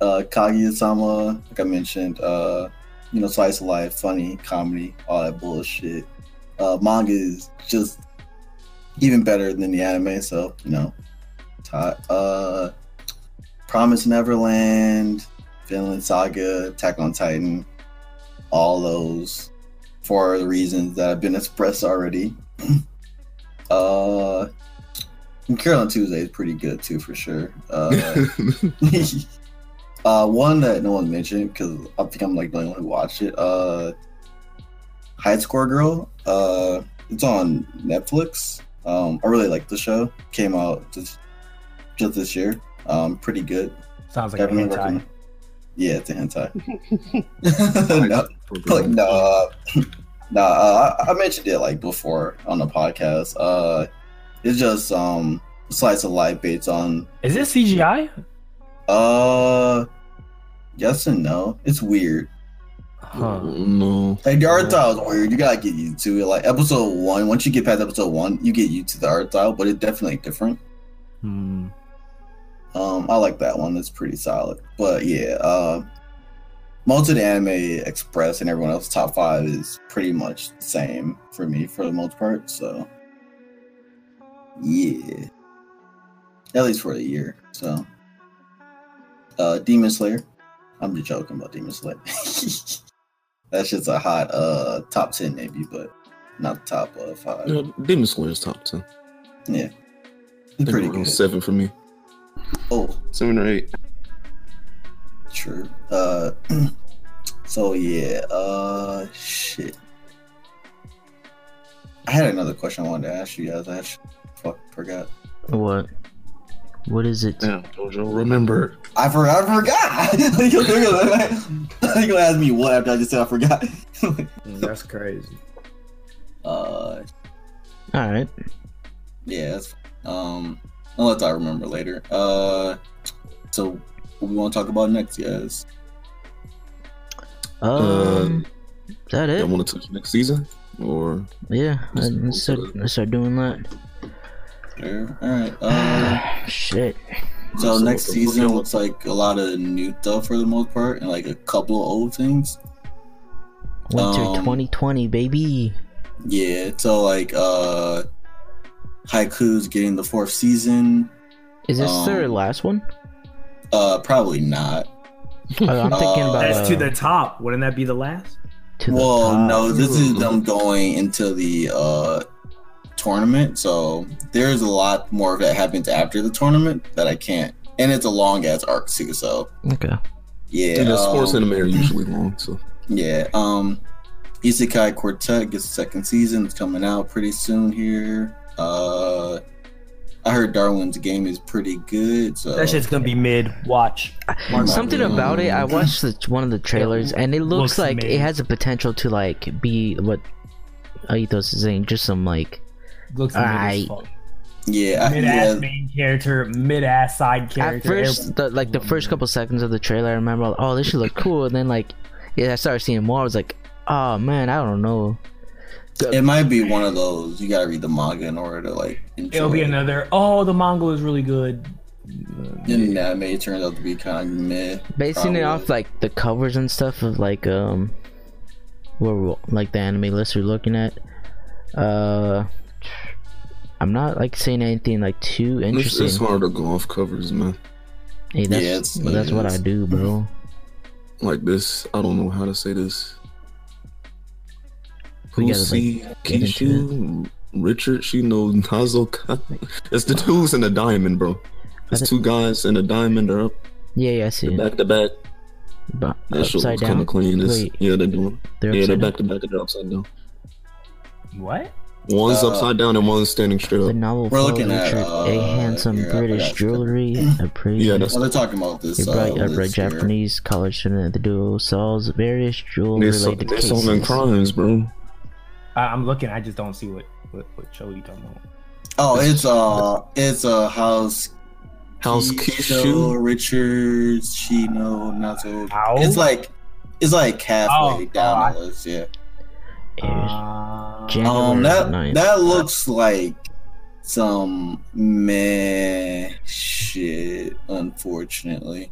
uh Kaguya-sama, like I mentioned, uh, you know, slice of life, funny, comedy, all that bullshit. Uh manga is just even better than the anime, so you know. Uh Promise Neverland, Vinland Saga, Attack on Titan, all those for the reasons that have been expressed already. uh and Carole & Tuesday is pretty good too, for sure. Uh, uh, one that no one mentioned because I think I'm like the only one who watched it. Uh, High Score Girl. Uh, it's on Netflix. Um, I really like the show. Came out just just this year. Um, pretty good. Sounds like a hentai. recommend- Yeah, it's a hentai. no, like no, uh, no. Uh, I, I mentioned it like before on the podcast. Uh, it's just um slice of life based on Is it CGI? uh yes and no. It's weird. Huh. No. Like the art style is weird. You gotta get used to it. Like episode one, once you get past episode one, you get used to the art style, but it's definitely different. Hmm. Um, I like that one. It's pretty solid. But yeah, uh, most of the anime express and everyone else's top five is pretty much the same for me for the most part. So yeah, at least for the year. So uh, Demon Slayer. I'm just joking about Demon Slayer. That's just a hot uh top ten maybe, but not top uh, five. Yeah, Demon Slayer's top ten. Yeah, I pretty good. seven for me. Oh, Seven or eight. True. Uh, so yeah. Uh, shit. I had another question I wanted to ask you guys. I actually fuck forgot. What? What is it? Damn, Jojo, remember. I forgot. I forgot. You're gonna you're ask me what after I just said I forgot. That's crazy. uh, All right. yeah. That's, um, unless I remember later. Uh, so what we want to talk about next, guys? Um, is that it? I want to touch next season, or Yeah. Just Let's start, start doing that. Sure. All right. Uh. Shit. So So next season looks like a lot of new stuff for the most part, and like a couple of old things. Winter Um, 2020, baby. Yeah, so like uh Haikyu's getting the fourth season. Is this their um, last one? Uh probably not. Oh, I'm thinking uh, about That's to uh, the top. Wouldn't that be the last? to the well, top. no, this is them going into the uh tournament. So there's a lot more that happens after the tournament that I can't and it's a long ass arc too, so Okay. yeah. yeah, the sports um, anime are usually long. So Yeah. Um Isekai Quartet gets a second season. It's coming out pretty soon here. Uh I heard Darwin's game is pretty good. So That shit's gonna be mid. Watch. Mark Something Um, about it. I watched the, one of the trailers, and it looks, looks like it has a potential to like be what Aitos is saying, just some like Looks mid as Alright. fuck. yeah, Mid ass yeah, main character, mid ass side character. at character. first, the, like the first couple seconds of the trailer, I remember, oh, this should look cool, and then like, yeah, I started seeing more. I was like, oh man, I don't know. it might be one of those. You gotta read the manga in order to like enjoy. It'll be it. another. Oh, the manga is really good. And the anime turns out to be kind of meh. Basing it off like the covers and stuff of like um, where like the anime list we're looking at. Uh, I'm not like saying anything like too it's, interesting. it's hard to go off covers, man. Hey, that's Yeah, it's- well, that's what I do, bro. like this. I don't know how to say this. We gotta, Pussy, get Kishu, Richard, Shino, Nazo. It's the twos and the diamond, bro. It's two guys and a diamond. They're up Yeah, yeah, I see it. back to back. But That shit upside looks kind down. of clean. It's, Wait, yeah, they're doing. they're yeah, they're upside down. back to back. and They're upside down. What? One's Uh, upside down and one's standing straight up. The up. novel We're looking at, uh, a handsome here, British jewelry, a pretty, Yeah, that's Well, they're talking about this. Uh, bright, a bright list here. Japanese college student. The duo solves various They, jewelry sol- related they solving cases. crimes, bro. I, I'm looking. I just don't see what what, what show you talking about. Oh, it's uh, it's a house. House Keisho, Kishu. Richards, Chino, Nazo. It's like it's like halfway Oh, down oh, I- the list. Yeah. Uh, Um, that 9th. that looks like some meh shit. Unfortunately,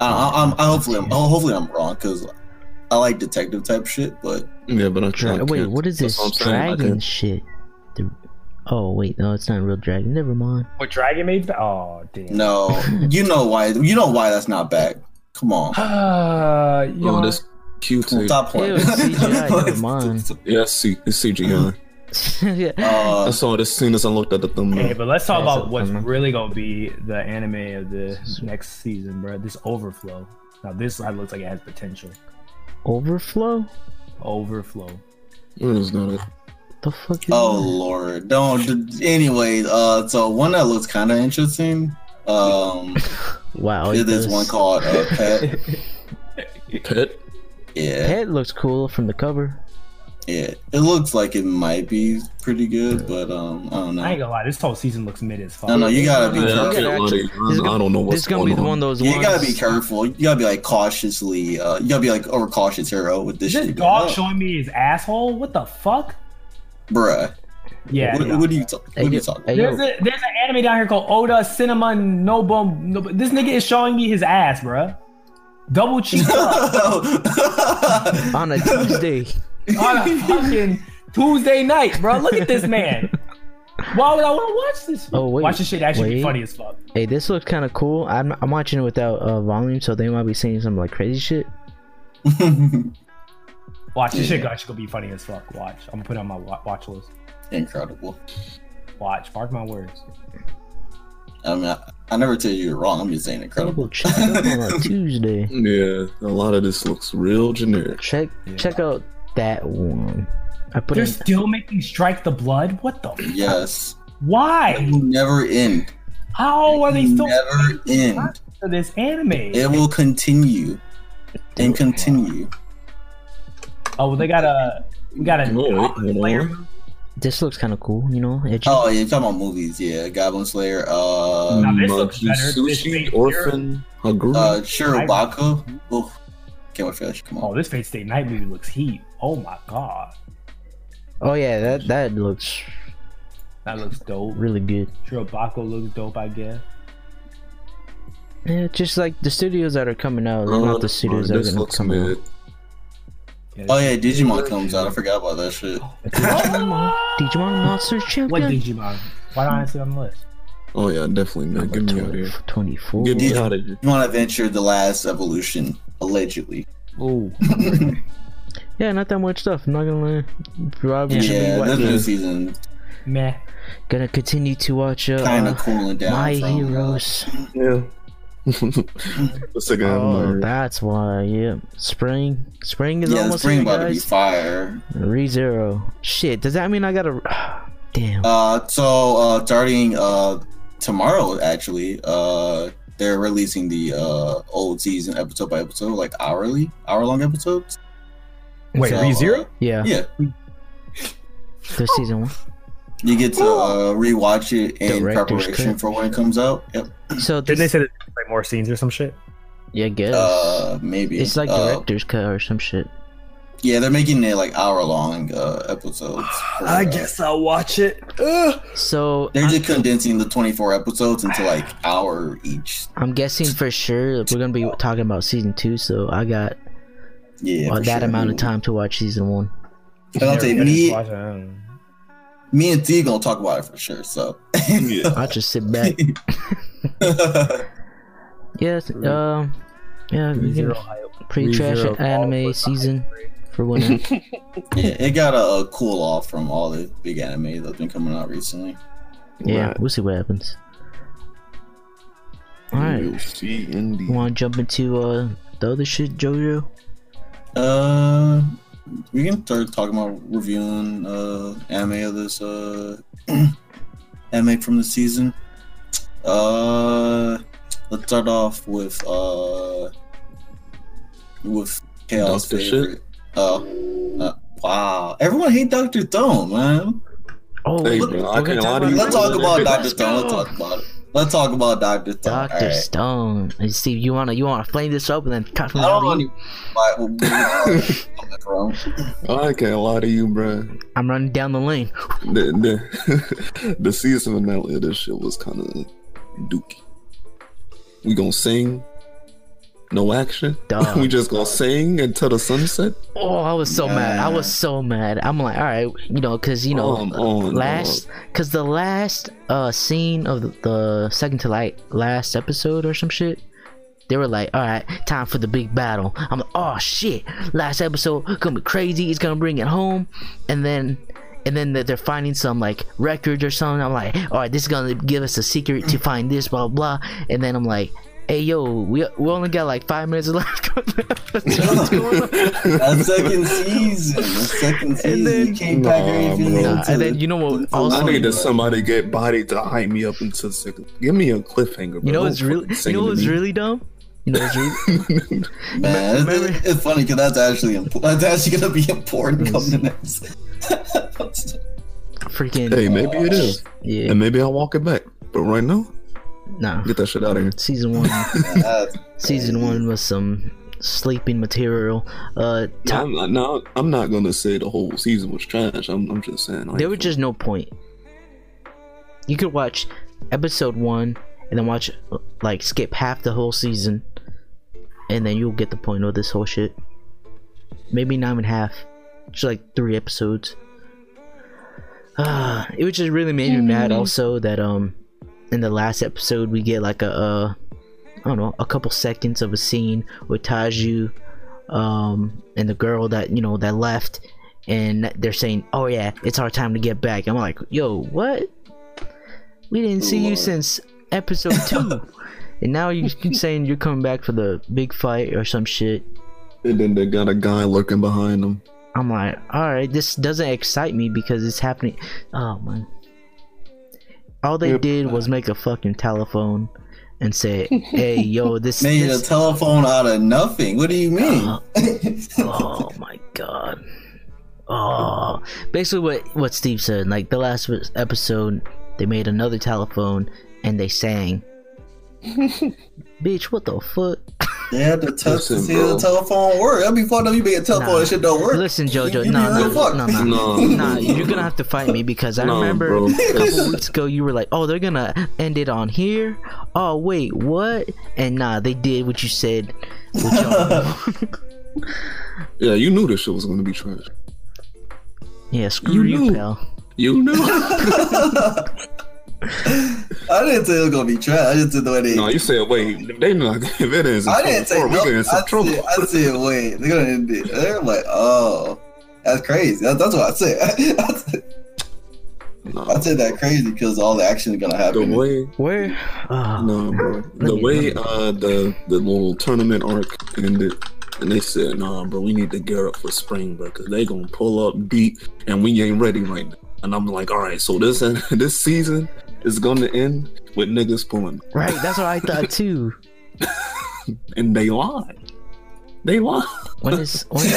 I, I, I'm I hopefully I'm oh, hopefully I'm wrong because I like detective type shit, but Yeah, but I Dra- can't. wait, what is this what I'm saying, I dragon shit? The- oh wait, no, it's not real dragon. Never mind. what Dragon Maid's back? Oh damn. no, you know why you know why that's not back. Come on, Uh, you Oh, know, this cute. Come on, stop playing. Ew, CGI, never mind. Yeah, I see. It's CGI. yeah. Uh, I saw this scene as I looked at the thumbnail. Hey, but let's talk about what's fun really gonna be the anime of the next season, bro. This Overflow. Now this side looks like it has potential. Overflow? Overflow. Where is that? At? The fuck is Oh that? lord, don't. Anyway, uh, so one that looks kind of interesting. Um, Wow. is it this does. one called uh, Pet. Pet? Yeah, Pet looks cool from the cover. yeah. It looks like it might be pretty good, but um, I don't know. I ain't know. gonna lie, this whole season looks mid as fuck. No, no, you gotta be Yeah, Yeah, I, you can't gotta lie to you. This is I, gonna- I don't know what's This is gonna going be the on. one of those You ones. gotta be careful. You gotta be like cautiously. Uh, you gotta be like overcautious hero with this this shit. dog going showing me his asshole? What the fuck? Bruh. Yeah. What, yeah. what are you talking? Hey, What are you talking? hey, There's a there's an anime down here called Oda Cinnamon Nobo. Nobo. This nigga is showing me his ass, bruh. Double cheek up on a Tuesday. on a fucking Tuesday night, bro. Look at this man. Why would I want to watch this? Oh, wait. watch this shit actually be funny as fuck. Hey, this looks kind of cool. I'm, I'm watching it without uh, volume, so they might be saying some like crazy shit. Watch this shit Yeah. actually gonna be funny as fuck. Watch. I'm gonna put it on my watch list. Incredible. Watch. Mark my words. I mean, I, I never tell you you're wrong. I'm just saying incredible. Double check up on a Tuesday. Yeah, a lot of this looks real generic. Check Yeah. check out that one. I put They're in. still making Strike the Blood. What the? F- Yes. It Why? will never end. How are they still never end. for this anime? It will continue and continue. Oh, well, they got a we got a Oh, wait, Goblin hold Slayer on. movie. This looks kind of cool. You know, edgy. Oh, yeah, you're talking about movies, yeah. Goblin Slayer, uh, Now, this looks Monkey better. Sushi, Fate Orphan, Haguru. uh, Shirobako. Oh, can't wait for that. shit. Come Oh, on. this Fate Stay Night movie looks heat. Oh my god, Oh yeah, that that looks that looks dope. really good. Shirobako looks dope, I guess. Yeah, just like the studios that are coming out, they're Uh, not the studios that are this gonna looks come out. Mid. Oh, yeah, Digimon comes out. I forgot about that shit. Digimon, Digimon Monster What Champion. Digimon? Why don't I see it on the list? Oh yeah, definitely mid. Get me out of here. Twenty-four. Get me Did- out of here. Digimon Adventure: The Last Evolution, allegedly. Oh. Yeah, not that much stuff. I'm not gonna lie. Probably should be Yeah, wa- this new season meh. gonna continue to watch uh, kind of uh, cooling down. My from, Heroes. Yeah. the second half of my Oh, that's why. Yeah, spring. Spring is yeah, almost spring here, about to be fire. Re zero. Shit. Does that mean I gotta? Damn. Uh, so uh, starting uh tomorrow, actually, uh, they're releasing the uh old season episode by episode, like hourly, hour long episodes. Wait, So, ReZero? uh, yeah. yeah, The season one. you get to uh rewatch it in preparation cut. for when it comes out. Yep. So Didn't they this, say that like more scenes or some shit? yeah, I guess Uh, maybe it's like uh, director's cut or some shit. Yeah, they're making it like hour long uh episodes. for, uh, I'll watch it. So They're I'm, just condensing the 24 episodes into like hour each. I'm guessing for sure we're gonna be talking about season two. So I got Yeah, uh, for that sure. amount of time to watch season one. And I'll tell you, me, Watch it, me and T gonna talk about it for sure. So, I'll just sit back. Yes. Um. Yeah, we can Zero hype. pretty trash Zero anime season for winter. Yeah, it got a, a cool off from all the big anime that's been coming out recently. yeah, Right. we'll see what happens. All right, We'll see indeed. want to jump into uh the other shit, JoJo? Uh, we can start talking about reviewing uh anime of this uh anime from the season. Uh, let's start off with uh with Chaos Dr. Shit? Oh, uh, wow! Everyone hate Doctor Stone, man. Oh, Hey, look, bro, we're I can't lie to you. Let's talk about Doctor Let's Stone. Let's talk about it. Let's talk about Doctor Stone. Doctor Alright. Stone. Hey, Steve, you wanna you wanna flame this up and then talk I about don't you? know why- where we're coming from. I can't lie to you, bro. I'm running down the lane. The the, the season finale of this shit was kind of dookie. We gonna sing, no action. Dog. we just gonna sing until the sunset. Oh, I was so mad. I was so mad. I'm like, all right, you know, because you know, Come on, last, because the last uh scene of the, the second to like last episode or some shit, they were like, all right, time for the big battle. I'm like, oh shit, last episode gonna be crazy. It's gonna bring it home, and then. And then they're finding some like records or something. I'm like, all right, this is gonna give us a secret to find this, blah blah. And then I'm like, hey yo, we we only got like five minutes left. What's going on? That second season, the second season, then- you came Nah, everything. Nah, and then you know what? into Also, I need bro. that somebody get body to hype me up into second. Give me a cliffhanger. Bro. You know Don't what's really, you know what's really dumb? You know Man, it's, it's funny because that's actually imp- that's actually gonna be important come the next. Freaking Hey, maybe it is, yeah, and maybe I'll walk it back. But right now, nah. get that shit out of here. Season one, season one was some sleeping material. Uh, top, I'm not, no, I'm not gonna say the whole season was trash. I'm, I'm just saying. I there was just no point. You could watch episode one and then watch like skip half the whole season, and then you'll get the point of this whole shit. Maybe not even half, just like three episodes. Ah, it was just really made me mad. Also, that um, in the last episode we get like a uh, I don't know, a couple seconds of a scene with Taiju, um, and the girl that you know that left, and they're saying, "Oh yeah, it's our time to get back." I'm like, "Yo, what? We didn't see you since episode two, and now you're saying you're coming back for the big fight or some shit." And then they got a guy lurking behind them. I'm like, all right, this doesn't excite me because it's happening. Oh man, all they did was make a fucking telephone and say, "Hey, yo, this." made a telephone out of nothing. What do you mean? Uh, oh my god. Oh, basically what what Steve said. Like the last episode, they made another telephone and they sang. Bitch, what the fuck? they had to touch to Listen, see bro. the telephone work. That'd be fucked up. You make a telephone Nah. and shit don't work. Listen, You- Jojo, you no, no, no, no, No. nah. You're gonna have to fight me because I No, remember bro. a couple weeks ago you were like, "Oh, they're gonna end it on here." Oh, wait, what? And nah, they did what you said. With. Yeah, you knew this shit was gonna be trash. yeah, screw You you, knew. pal. You knew. I didn't say it was gonna be trash. I just did the way they. no, you said wait. They not. If it is, I didn't say we no. get in some I trouble. said, I said, wait, they're gonna end it. They're like, oh, that's crazy. That's, that's what I said. I said, No, I said that crazy because all the action is gonna happen. the happen. way. Where? Oh, No, bro. The way uh the the little tournament arc ended, and they said, "Nah, bro, we need to gear up for spring, bro, because they gonna pull up deep, and we ain't ready right now." And I'm like, "All right, so this this season is gonna end with niggas pulling, right. That's what I thought too. and they lied. They lied. When is when,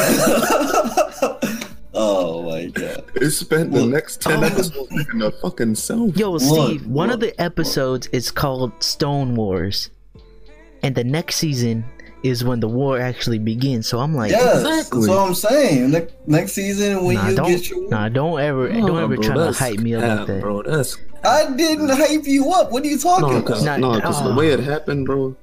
oh my god. They spent the Look. next ten Oh. episodes in a fucking self. Yo, Look, Steve, one of the episodes is called Stone Wars, and the next season is when the war actually begins. So I'm like, Yes, Exactly. that's what I'm saying. Ne- next season when nah, you don't, get your, nah, don't ever, don't ever bro, try to hype me up cap, like that. bro. That's I didn't hype you up. What are you talking no, about? because Nah, no, because the ah. way it happened, bro,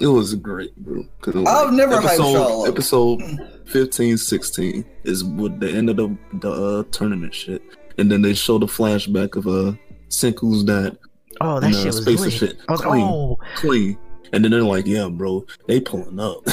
it was great, bro. 'Cause it was I've never hyped episode, y'all up. Episode 15, 16 is with the end of the the uh, tournament shit, and then they show the flashback of uh Senku's dad, Oh, that and, uh, shit was space and lit. shit. Was, Clean. oh, clean. And then they're like, "Yeah, bro, they pulling up."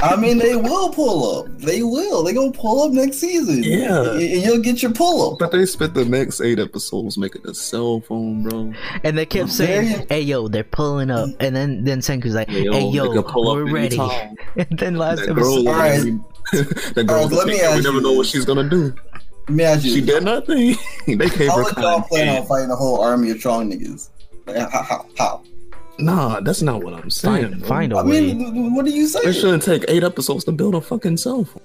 I mean, they will pull up. They will. They gonna pull up next season. Yeah. and and you'll get your pull up. but they spent the next eight episodes making a cell phone, bro. And they kept saying, "Hey yo, they're pulling up," and then then Senku's like, Yo, "Hey yo, pull up we're ready." And then last That episode, girl, Alright. that girl, Alright, let me we ask never you know what she's gonna do. Let me ask you. She did nothing. they gave How her would y'all plan on fighting a whole army of strong niggas? Like, How? How? how? Nah, that's not what I'm saying. find bro. find a I way. mean, th- th- what do you say? It shouldn't take eight episodes to build a fucking cell phone.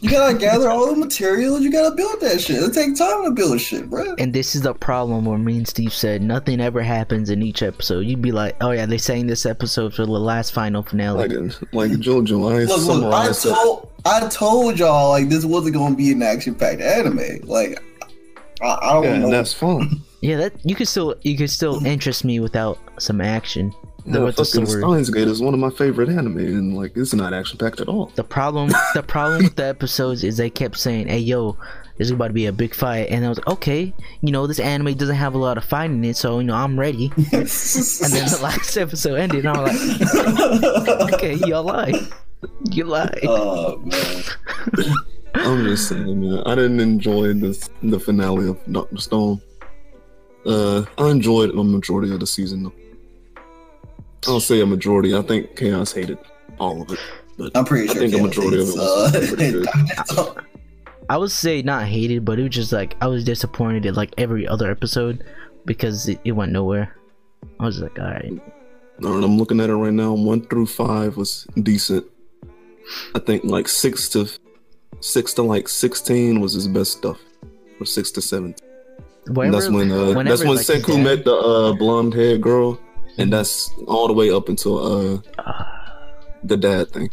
You gotta gather all the materials. You gotta build that shit. It take time to build shit, bro. And this is the problem where me and Steve said nothing ever happens in each episode. You'd be like, "Oh yeah, they saying this episode for the last final finale." Like, like JoJo, I Look, look, I told, I told y'all like this wasn't gonna be an action-packed anime. Like, I, I don't Yeah, know. and that's fun. yeah, that you could still you could still mm. interest me without some action. The, Yeah, with fucking. Steins Gate is one of my favorite anime, and like it's not action packed at all. The problem, the problem with the episodes is they kept saying, "Hey, yo, there's about to be a big fight," and I was like, "Okay, you know, this anime doesn't have a lot of fighting in it, so you know, I'm ready." And then the last episode ended, and I'm like, "Okay, y'all lie, you lie." oh man. I'm just saying, man. I didn't enjoy this the finale of Doctor Stone. Uh, I enjoyed a majority of the season though. I'll say a majority. I think Chaos hated all of it, but I'm pretty sure. I sure. think a Chaos majority of it was pretty good. uh, I would say not hated, but it was just like I was disappointed at like every other episode because it, it went nowhere. I was like, all right, All right, I'm looking at it right now. One through five was decent. I think like six to six to like sixteen was his best stuff, or six to seven. Whenever, that's when uh, whenever, that's when like, his Senku met the uh, blonde haired girl, and that's all the way up until uh, the dad thing.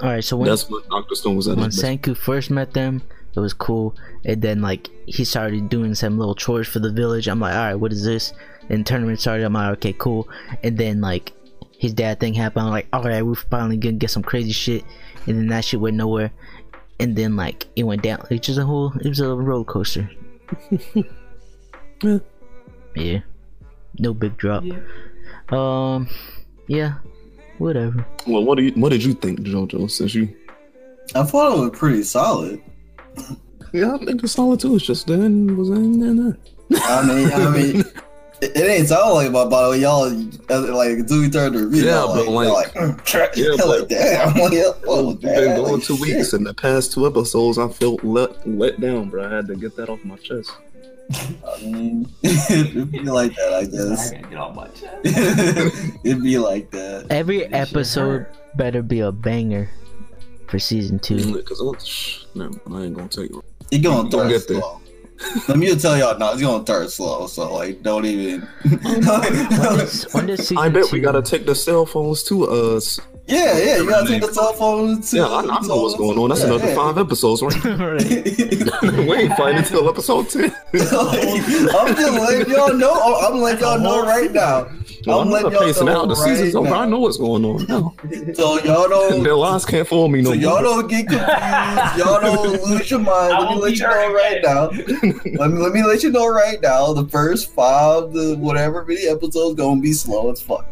all right, so when That's when Doctor Stone was at when. Senku first met them, it was cool. And then like he started doing some little chores for the village. I'm like, all right, what is this? And tournament started. I'm like, okay, cool. And then like his dad thing happened. I'm like, all right, we're finally gonna get some crazy shit. And then that shit went nowhere. And then like it went down. It's just a whole. It was a roller coaster. Yeah. Yeah. No big drop. Um. Yeah. Whatever. Well, what do you what did you think, JoJo? Since you, I thought it was pretty solid. yeah, I think it's solid too. It's just then was in there. I mean, I mean, it, it ain't sound like my body. Y'all uh, like do we turn the review? Yeah, y'all but y'all like- like, yeah, like but- damn, like, oh, Oh, you've been going like, two shit. weeks, and the past two episodes, I felt let let down, bro. I had to get that off my chest. I mean, it'd be like that, I guess. I gotta get off my chest. it'd be like that. Every This episode better be a banger for season two. Because I, shh, never I ain't gonna tell you. He going Don't third get there. slow. Let me tell y'all, no, he's going third slow. So like, don't even. When does, when does season I bet two? we gotta take the cell phones to us. Yeah, yeah, you gotta take the cell phone. To, Yeah, I, I know what's going on. That's Yeah, another yeah. five episodes, right? Right. we ain't fighting until episode ten. I'm just letting y'all know. Oh, I'm letting y'all know right now. Well, I'm I'm letting y'all pacing know out. The right season's over. now. I know what's going on now. So y'all don't. Their lies can't fool me no So y'all more. don't get confused. Y'all don't lose your mind. Let me let you know right now. Let me let me let you know right now. The first five, the whatever many episodes gonna be slow as fuck.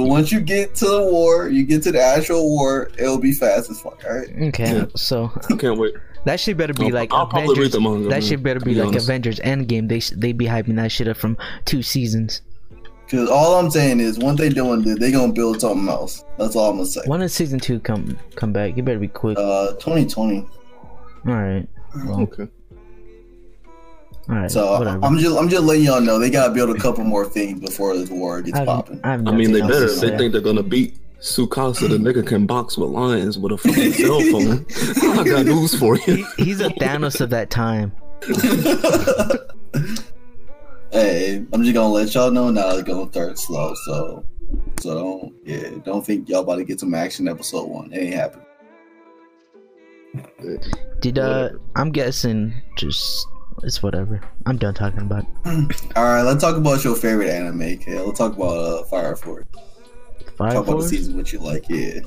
But once you get to the war, you get to the actual war, it'll be fast as fuck. All right. Okay, Yeah. so I Can't wait. that shit better be I'll, like I'll probably read Avengers. the manga. That man, shit better to be like honest. Avengers Endgame. They sh- they be hyping that shit up from two seasons. Because all I'm saying is, once they doing this, they gonna build something else. That's all I'm gonna say. When does season two come come back? You better be quick. Uh, 2020. all right, well, Okay. All right. So whatever. I'm just I'm just letting y'all know they gotta build a couple more things before this war gets popping. I, I mean, they better. They say. think they're gonna beat Tsukasa. The nigga can box with lions with a fucking cell phone. I got news for you. He- he's a Thanos of that time. hey, I'm just gonna let y'all know now it's going third slow. So, so don't yeah, don't think y'all about to get some action episode one. It ain't happening. Did uh? Whatever. I'm guessing just it's whatever. I'm done talking about. It. All right, let's talk about your favorite anime. Okay, let's talk about uh, Fire Force. Fire Talk about the season what you like. Yeah.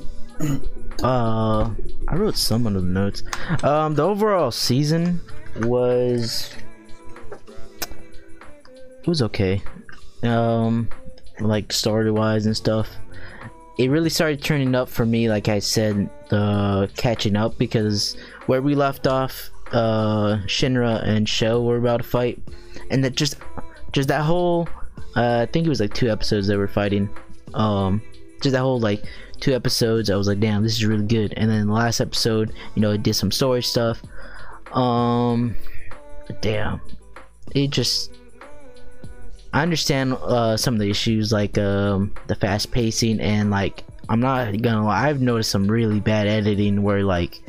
Uh, I wrote some of the notes. Um, the overall season was it was okay. Um, like story wise and stuff. It really started turning up for me, like I said, the catching up because where we left off, uh, Shinra and Sho were about to fight, and that just, just that whole, uh, I think it was like two episodes they were fighting, um, just that whole like two episodes. I was like, damn, this is really good. And then the last episode, you know, it did some story stuff. Um, damn, it just I understand uh, some of the issues like um, the fast pacing and like I'm not gonna lie, I've noticed some really bad editing where like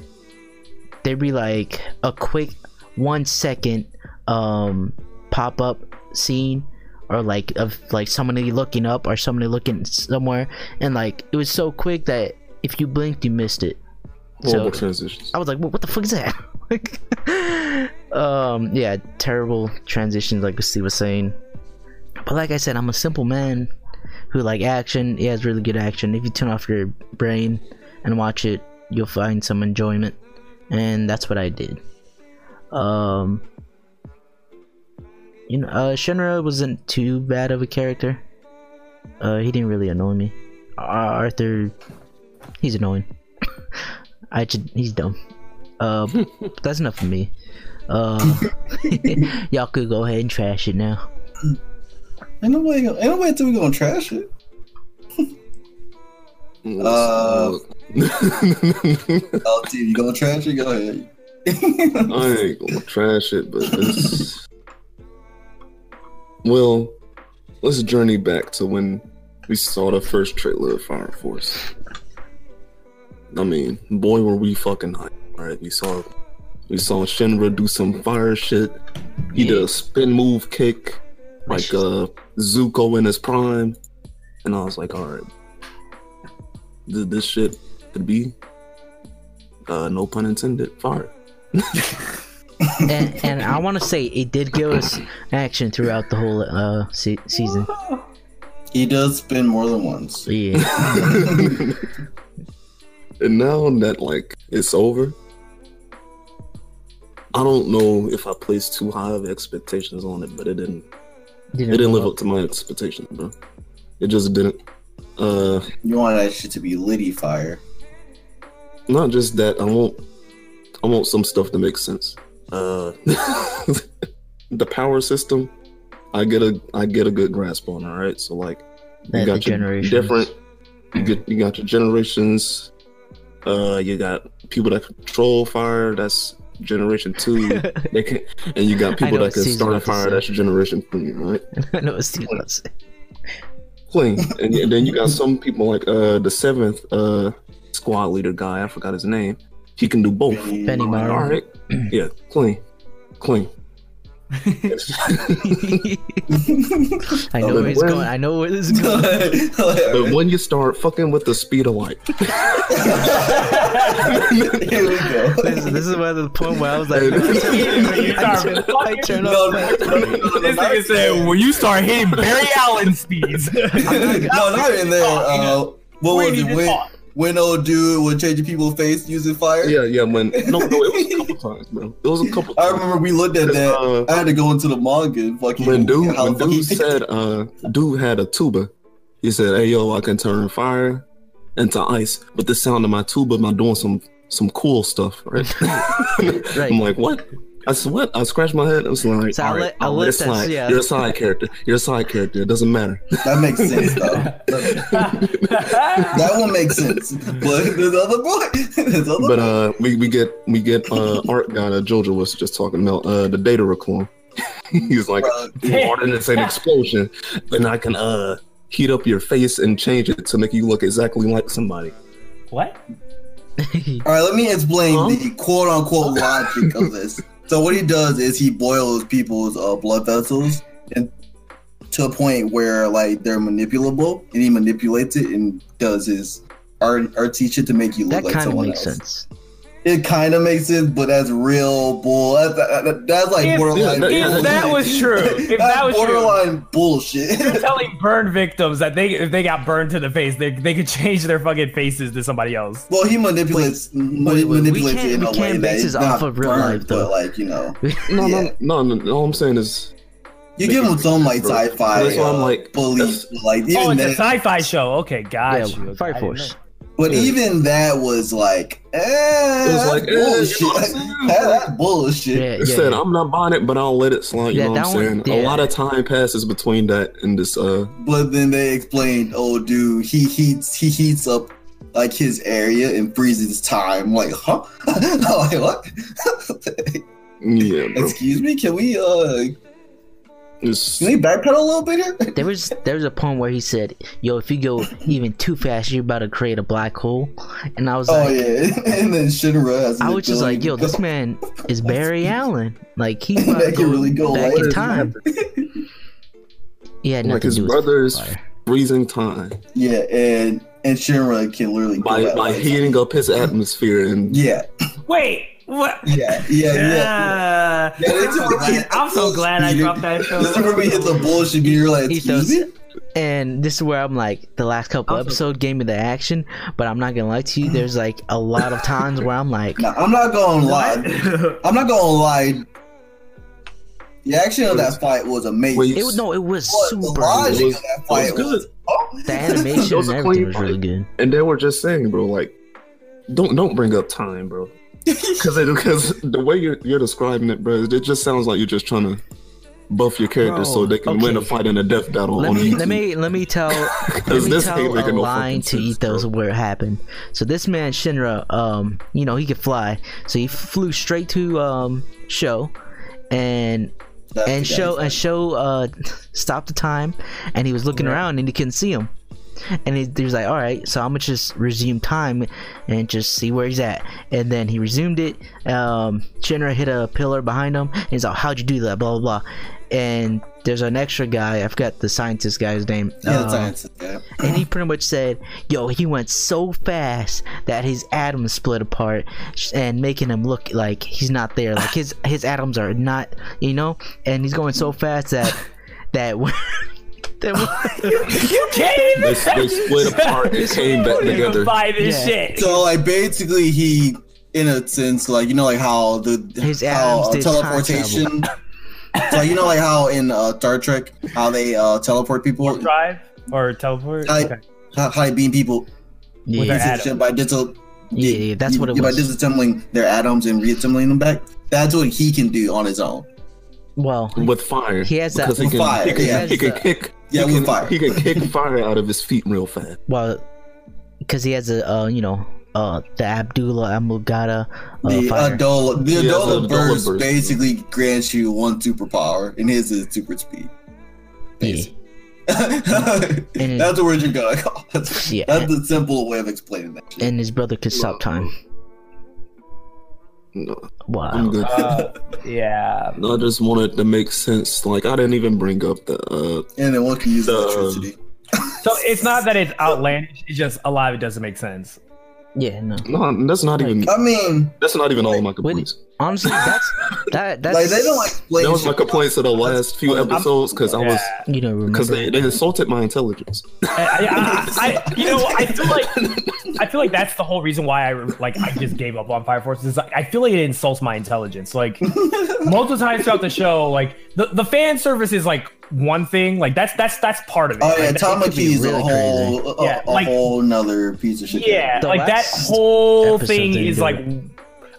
there'd be like a quick one second um, pop up scene or like of like somebody looking up or somebody looking somewhere and like it was so quick that if you blinked you missed it. So-. I was like, what, what the fuck is that? um, yeah, terrible transitions, like Steve was saying. But like I said, I'm a simple man who like action. He has really good action. If you turn off your brain and watch it, you'll find some enjoyment, and that's what I did. Um, you know, uh, Shinra wasn't too bad of a character. Uh, he didn't really annoy me. Uh, Arthur, he's annoying. I just, he's dumb. Uh, that's enough for me. Uh, y'all could go ahead and trash it now. Ain't nobody, ain't nobody we gonna trash it. Uh, LT, you gonna trash it? Go ahead. I ain't gonna trash it, but this. well. Let's journey back to when we saw the first trailer of Fire Force. I mean, boy, were we fucking hyped! Right? We saw we saw Shinra do some fire shit. He did a spin move kick, like uh Zuko in his prime, and I was like, all right, th- this shit could be, uh, no pun intended, fire. And, and I want to say it did give us action throughout the whole uh se- season. He does spin more than once. Yeah, and now that like it's over, I don't know if I placed too high of expectations on it, but it didn't. It didn't live up to my expectations, bro. It just didn't. Uh, You want that shit to be litty fire. not just that. I want. I want some stuff to make sense. Uh, the power system. I get a. I get a good grasp on. All right, so like you the got your generations. different you get you got your generations uh you got people that control fire that's generation two they can and you got people that can start a fire say. that's generation three right I know what Steve clean and, and then you got some people like uh the seventh uh squad leader guy i forgot his name. He can do both. Benimaru. yeah clean clean I know where he's when- going. I know where this is going. but when you start fucking with the speed of light Here we go. This, this is where the point where I was like, Hey, you I start turn, I turn No, off. This nigga said, when you start hitting Barry Allen speeds. no, not in there. Uh, what was it? When, when old dude was changing people's face using fire? yeah yeah when no no it was a couple times bro it was a couple I remember we looked at that. Uh, I had to go into the manga and fucking when dude when the fuck he dude said uh dude had a tuba he said hey yo i can turn fire into ice but the sound of my tuba I'm doing some some cool stuff right, Right. i'm like what I said, what? I scratched my head. I was like, So I'll all right, let- I'll I'll let let it slide. yeah. You're a side character. You're a side character. It doesn't matter. that makes sense though. That, that one makes sense. But there's other boy. There's other But uh, we, we get we get uh art guy that Jojo was just talking about uh the data clone. He's like, Bro, water it's an explosion, and I can uh heat up your face and change it to make you look exactly like somebody. what? All right, let me explain Huh? the quote unquote logic of this. So what he does is he boils people's uh, blood vessels and to a point where like they're manipulable, and he manipulates it and does his art art shit to make you look That like kind of someone makes else. sense. It kind of makes sense, but that's real bull. That's, that- that's like If- borderline. Yeah, If yeah, that was true, if That's that was true, borderline bullshit. you're telling burn victims that they if they got burned to the face, they, they could change their fucking faces to somebody else. well, he manipulates mani- wait, wait, we manipulates can't- it in we a way can't that base it's off not of real burned, life, though. but like you know, No, Yeah. no, no, no. All I'm saying is, You give him some like sci-fi. that's why I'm uh, like- belief, like even Oh, it's a sci-fi show. Okay, got yeah, you. Okay, Fire Force. Know. but Yeah. even that was like, eh, It was like, eh, you know bullshit. what I'm? That- that's bullshit. Yeah, It yeah, said, yeah. I'm not buying it, but I'll let it slide. You Yeah, know what I'm that one- saying? yeah. A lot of time passes between that and this. uh But then they explained, oh, dude, he heats he heats up like his area and freezes time. Like, huh? Like what? Yeah, bro. Excuse me, can we uh It's, can we backpedal a little bit here? There was there was a point where he said, "Yo, if you go even too fast, you're about to create a black hole," and I was Oh like, "Oh yeah, and then Shinra has. I was just like, "Yo, to this man is Barry Allen. Like he's about to can go really go back like in time." yeah, like his to do with brother's freezing time Yeah, and and Shinra can literally go by at, by like- heating up his atmosphere and Yeah, Wait, what? yeah, yeah, yeah. Yeah. Ah. Yeah, I'm, so glad, I'm so glad I dropped that show. This is where we hit the bullshit. beat. You're like, He excuse me. And this is where I'm like, the last couple Also- episodes gave me the action, but I'm not gonna lie to you. There's like a lot of times where I'm like, Nah, I'm not gonna lie. I'm not gonna lie. The action of that fight was amazing. It was no, it was But the super. logic good. was- of that it fight was was, good. oh, The animation was and a everything clean was really fight. good. and they were just saying, bro, like don't don't bring up time, bro. Because because the way you're you're describing it, bro, it just sounds like you're just trying to buff your characters so they can win a fight in a death battle Let on me let me let me tell let Because me this ain't tell a making no line to sense, ethos bro. where it happened. So this man Shinra, um, you know he could fly, so he flew straight to um Sho, and that's and Sho and Sho uh stopped the time, and he was looking Yeah. around and he couldn't see him. And he, he was like, "All right, so I'm gonna just resume time and just see where he's at." And then he resumed it. Um, Shinra hit a pillar behind him. And he's like, "How'd you do that?" Blah blah blah. And there's an extra guy. I forgot the scientist guy's name. Yeah, the Um, science. Yeah. and he pretty much said, "Yo, he went so fast that his atoms split apart, and making him look like he's not there. Like his his atoms are not, you know. And he's going so fast that that that you can't even. They, they split apart and came back together. buy this Yeah. shit. So like basically he in a sense like you know like how the His how uh, teleportation so you know like how in uh, Star Trek how they uh, teleport people Drive or teleport. I- Okay. how, how they beam people yeah, their by digital Yeah, yeah, that's what it by was. disassembling their atoms and reassembling them back that's what he can do on his own well, with fire. He has that- because he can, fire, he can, yeah. he can kick. Yeah, he with can, fire. He can kick fire out of his feet real fast. well, because he has a uh, you know uh the Abdullah Amulgata uh, the fire. Adolla the Yeah, the Adolla Adolla burst burst. basically grants you one superpower and his is super speed yeah. that's the word you're gonna call that's, Yeah. that's the simple way of explaining that shit. and his brother could stop time. No, Wow. I'm good. Uh, yeah. I just wanted to make sense. Like I didn't even bring up the. uh and then one can use The- electricity So it's not that it's outlandish. It's just a lot of it doesn't make sense. Yeah, no. No, that's not even. I mean That's not even all of my complaints. Honestly, that's that that's like they don't explain That was my shit. complaints of the last few episodes because I was Yeah. you know remember because they, they insulted my intelligence. I, I, I, I, you know, I feel like I feel like that's the whole reason why I like I just gave up on Fire Force. Is like, I feel like it insults my intelligence. Like multiple times throughout the show, like the, the fan service is like one thing. Like that's that's that's part of it. Oh Like, yeah, that- Tom could be McKee's really a whole, a, Yeah, a like- whole nother piece of shit. Yeah, like that whole thing they is did. like.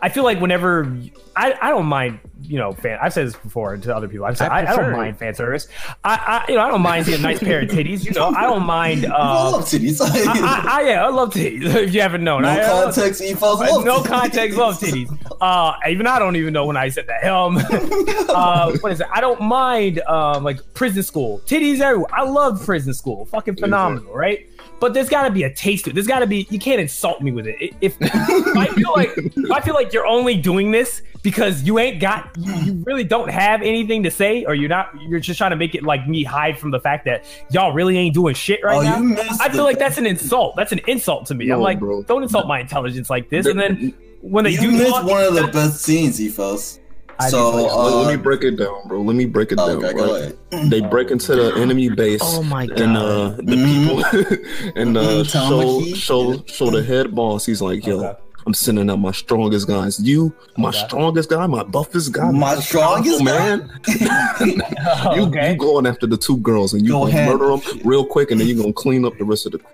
I feel like whenever I, I don't mind you know fan I've said this before to other people I've said I I, I, don't mind fan service I, I you know I don't mind seeing a nice pair of titties you know I don't mind I uh, love titties. I, I, I, yeah I love titties if you haven't known no I, I context, ethos. Love no titties. context, love titties. Uh, even I don't even know when I said that. Um, uh, what is it? I don't mind um like prison school, titties everywhere. I love prison school, fucking phenomenal, right? But there's got to be a taste to it. There's got to be. You can't insult me with it. If, if I feel like if I feel like you're only doing this because you ain't got, you, you really don't have anything to say, or you're not. You're just trying to make it like me hide from the fact that y'all really ain't doing shit right Oh, now. I feel like that's an insult. That's an insult to me. I'm like, bro. don't insult my intelligence like this. And then when they You do missed talk, one of the best scenes, ethos. I So. Let- uh, let me break it down, bro. Let me break it down. okay, go right? ahead. They break into the enemy base. Oh my god. and uh the Mhm. people and uh Mhm, Tom show show show the head boss he's like yo Okay. I'm sending out my strongest guys. You, my Okay. strongest guy, my buffest guy, My most strongest powerful guy? man. you, okay. you going after the two girls and you Go gonna ahead. murder them real quick, and then you are gonna clean up the rest of the. You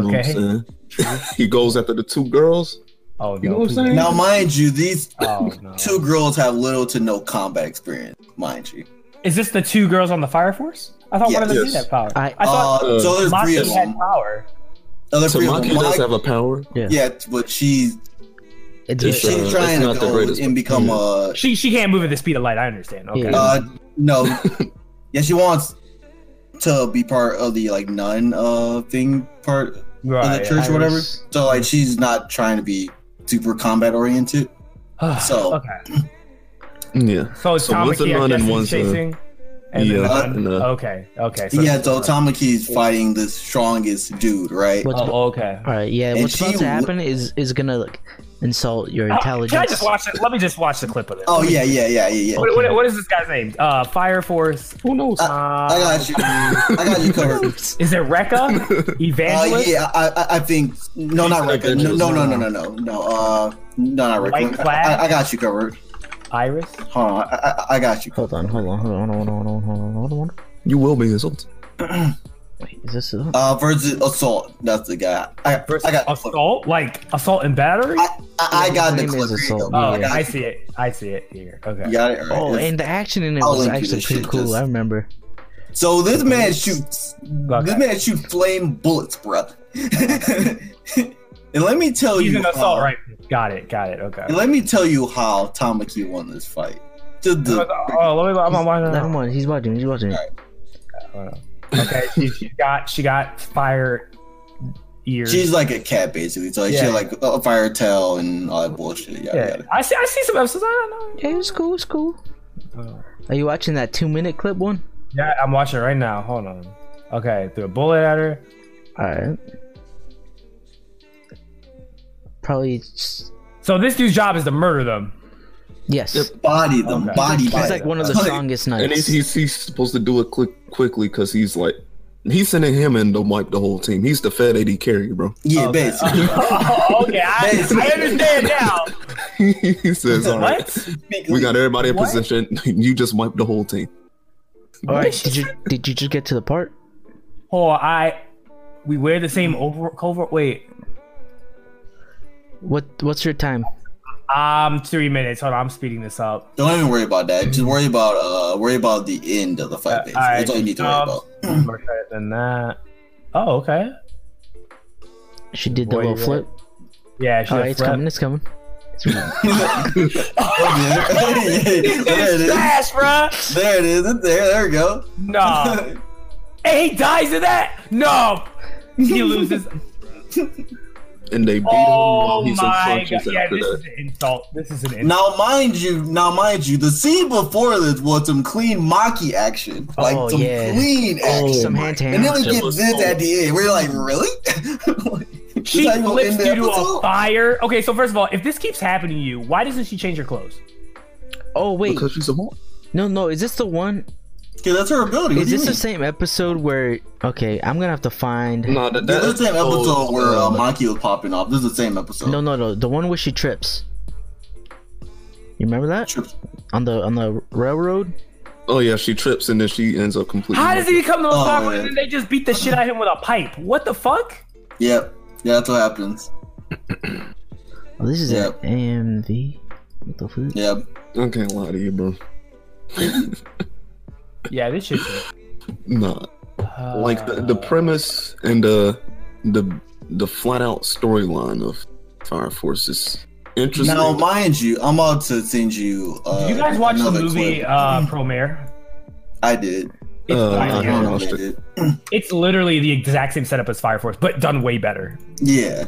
know what okay. I'm saying? he goes after the two girls. Oh no. You know what I'm saying? Now, mind you, these Oh no. two girls have little to no combat experience, mind you. Is this the two girls on the Fire Force? I thought one of them Yes. did have power. I- I thought Uh, so there's three Maki of had them. power. Other three of Tamaki them. does have a power. Yeah. yeah, but she's It's, It's, she's uh, it's trying to go and become a She she can't move at the speed of light. I understand. Okay. Yeah. Uh, no. yeah, she wants to be part of the like nun uh thing part of right. the church or whatever. Iris. So like she's not trying to be super combat oriented. So- okay. Yeah. So it's So one's a Tamaki, I nun guess, and he's one's a- chasing. and Yeah, the nun- and, uh, okay. Okay. So yeah, so Tamaki's fighting the strongest dude, right? What's Oh, okay. all right? Yeah, And what's about she to w- happen is is gonna like insult your Oh, intelligence. Can I just watch it? Let me just watch the clip of this. Oh yeah, yeah, yeah, yeah, yeah. What, what, what is this guy's name? Uh, Fire Force. Who knows? Uh, I got you. I got you covered. Is it Rekka? Uh, yeah, I, I, I think no, not She's Rick. No, no, no, no, no, no, no. Uh, no, not Rick. White flag? I, I got you covered. Iris? Hold on, I, I, I got you. Hold on, hold on, hold on, hold on, hold on, hold on, hold on. You will be insulted. Wait, is this? A... Uh, versus assault. That's the guy. I, I got. Assault? Like assault and battery? I, I, I got the clip. Assault, oh, yeah. I see it. I see it here. Okay. You got it. All right. Oh, It's- and the action in it I'll was actually pretty cool. just- I remember. So this man shoots. Okay. This man shoots flame bullets, bruh. and let me tell He's you, an assault how, rifle. Got it. Got it. Okay. and let me tell you how Tamaki won this fight. Just the, Oh, let me. I'm on watching. Let him watch. He's watching. He's watching. Alright. Okay. She, she got. She got fire ears. she's like a cat basically. So like, she Yeah. had like a fire tail and all that bullshit. Yada, yeah. yada. I see. I see some episodes. I don't know. Yeah, it's cool. It's cool. Uh, Are you watching that two minute clip one? Yeah, I'm watching it right now. Hold on. Okay, threw a bullet at her. All right. Probably. s- So this dude's job is to murder them. Yes. Yep. Body them, Okay. body He's them. like one of the Like, strongest And knights. he's, he's he's supposed to do a quick quickly because he's like he's sending him in to wipe the whole team. He's the Fed AD carry, bro. Yeah, Okay. basically. Oh, okay, I, I understand now. he says, "All right, What? we got everybody in What? position. You just wipe the whole team." All right. Did you did you just get to the part? Oh, I. We wear the same over covert. Wait, What What's your time? Um, three minutes. Hold on, I'm speeding this up. Don't even worry about that. Just worry about uh, worry about the end of the fight. Uh, Basically. alright, That's all you need to worry um, about. More than that. Oh, okay. She did the Boy, little you're flip. Yeah, she All had right, it's coming. It's coming. there it is. Trash, bruh. There it is. There, there we go. No. hey, he dies of that. No. He loses. And they beat him Oh while he's my unconscious god! Yeah, after this that. is an insult. This is an insult. Now, mind you, now mind you, the scene before this was some clean Maki action, oh, like Oh, some yeah. clean Oh action. Some hand to and then we get this so- at the end. We're like, really? She Is that gonna flips end the you to a fire. Okay, so first of all, if this keeps happening to you, why doesn't she change her clothes? Oh wait, Because she's a monk. no, no. Is this the one? Okay, that's her ability. What Is do you this the mean? same episode where? Okay, I'm gonna have to find. No, that, Yeah, that this is the same episode where uh, uh, Maki was popping off. This is the same episode. No, no, no. The one where she trips. You remember that Trips. on the on the railroad? Oh yeah, she trips and then she ends up completely. How does he become the most Oh, popular yeah. and then they just beat the shit out of him with a pipe? What the fuck? Yep. Yeah, that's what happens. Oh, this is Yep. an AMV. What the fuck? Yep. I can't lie to you, bro. Yeah, this shit. Nah, like the, the premise and the the the flat out storyline of Fire Force is interesting. Now, mind you, I'm about to send you. Uh, Did you guys watch the movie clip. uh, Promare? I did. It's, Uh, I I yeah. watched it. did. it's literally the exact same setup as Fire Force, but done way better. Yeah.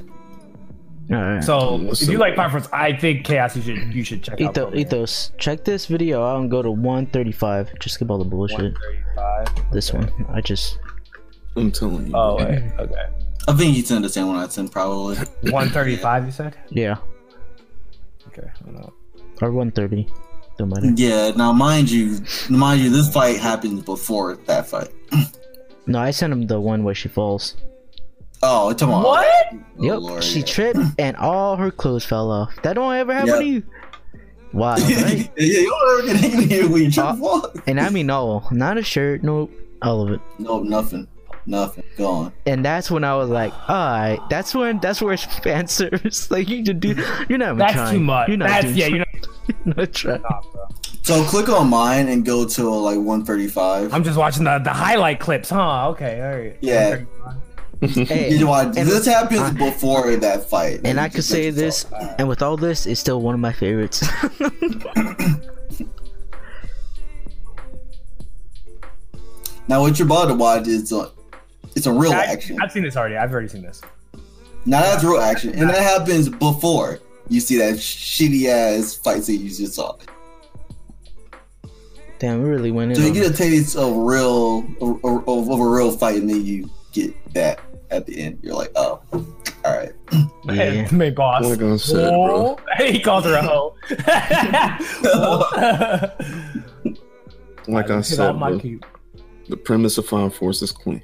All right. So What's if you up? like Fire Force, I think Chaos you should you should check out. Ethos, Promare. Ethos, check this video out and go to 135. Just skip all the bullshit. 135. This one, I just. I'm telling you. Oh wait, okay. I think you sent the same one I sent, probably. 135 you said? Yeah, Okay. or 130. Don't matter. Yeah, now mind you, mind you, this fight happens before that fight. No, I sent him the one where she falls. Oh, come on. What? Oh, Yep, Lord, she yeah. tripped and all her clothes fell off. That don't ever happen Yep. to you. Wow, right? yeah, you don't ever get angry when you trip Uh, and I mean all, not a shirt, nope, all of it. Nope, nothing. Nothing. Gone. And that's when I was like, all right, that's when that's where it's fan service. Like you just do, you're not even That's trying. too much. You're not That's yeah. You're you're not trying. not. So click on mine and go to like 135. I'm just watching the, the highlight clips, huh? Okay, all right. Yeah. Hey, You watch, and- this happens I- before that fight. and You I could say this, yourself- and with all this, it's still one of my favorites. Now, what you're about to watch is uh, it's a real I, action. I've seen this already. I've already seen this. Now that's real action, and that happens before you see that shitty ass fight that you just saw. Damn, we really went in. So you get a taste of real of, of, of a real fight, and then you get that at the end. You're like, oh, all right. Yeah. Hey, boss. Like I said, bro. Whoa. He called her a hoe. Like I Get said, bro, the premise of Fire Force is clean.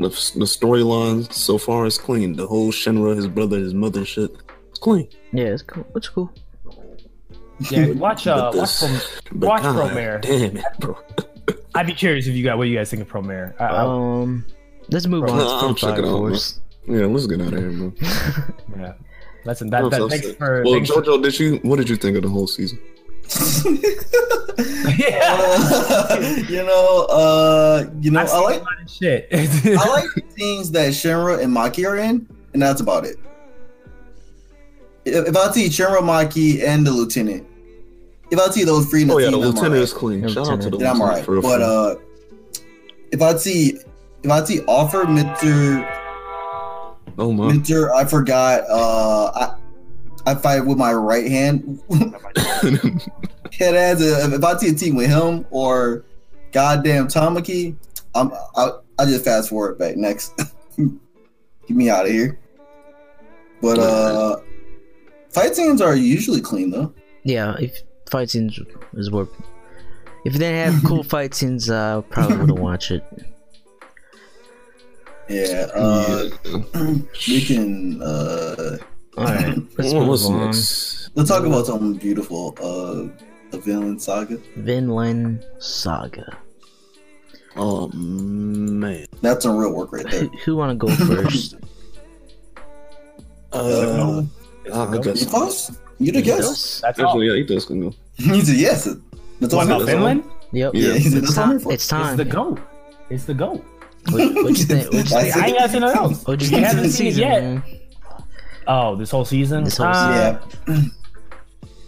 The, the storyline so far is clean. The whole Shinra, his brother, his mother shit, it's clean. Yeah, it's cool. It's cool. Yeah, watch uh, But watch this- from. watch God Promare. Damn it, bro. I'd be curious if you got what you guys think of Promare. I, I, Um, let's move on. I'll from check Fire out, man. Force. Yeah, let's get out of here, bro. yeah. Listen, that, that thanks for. well, thanks for- Jojo, did you? What did you think of the whole season? yeah. Uh, you know, uh, you know, I've I like a lot of shit. I like the scenes that Shinra and Maki are in, and that's about it. If, if I see Shinra, Maki, and the lieutenant, if I see those three in the Oh yeah, team, the I'm lieutenant alright. is clean. The Shout out to the then I'm alright. for. But uh, if I see if I see offer Mister oh my, Mister, I forgot. Uh, I I fight with my right hand. Head ass. uh, If I see a team with him or goddamn Tamaki, I'm I I just fast forward back next. Get me out of here. But uh, fight scenes are usually clean though. Yeah, if fight scenes is what. If they didn't have cool fight scenes, uh, probably wouldn't watch it. Yeah. Uh, yeah. we can uh All right, let's What move was on. next? let's talk about something beautiful. Uh, the Vinland Saga. Vinland Saga. Oh man. That's some real work right there. Who, who want to go first? Uh, It's I- the I goat. guess- You the guess? Those? That's all. actually, yeah, he does can go. He's a yes. That's What all. about that's. Finland? Yep. Yeah. he's in It's the time. for. It's It's the goat. It's the goat. What, what you think? What you think? I ain't got nothing else. What you You haven't the seen it yet. man? Oh, this whole season. This whole Uh, Yeah.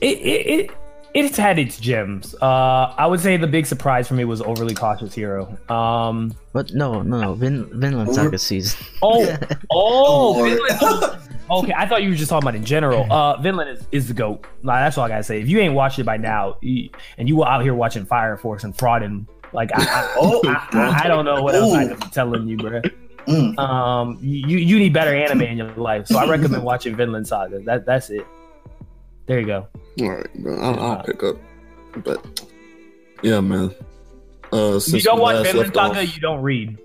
it, it, it it's had its gems. Uh, I would say the big surprise for me was overly cautious hero. Um, What? No, no, no. Vin, Vinland Saga season. oh, oh, Vinland. Okay, I thought you were just talking about in general. Uh, Vinland is, is the goat. Like, that's all I gotta say. If you ain't watched it by now, and you were out here watching Fire Force and frauding, like I, I, Oh, I, I, I don't know what else I Ooh. could be telling you, bro. Mm. Um, you you need better anime in your life, so I recommend watching Vinland Saga. That that's it. There you go. All right, bro. I'll, I'll pick up. But yeah, man. Uh, since you don't watch Vinland Saga, off- you don't read.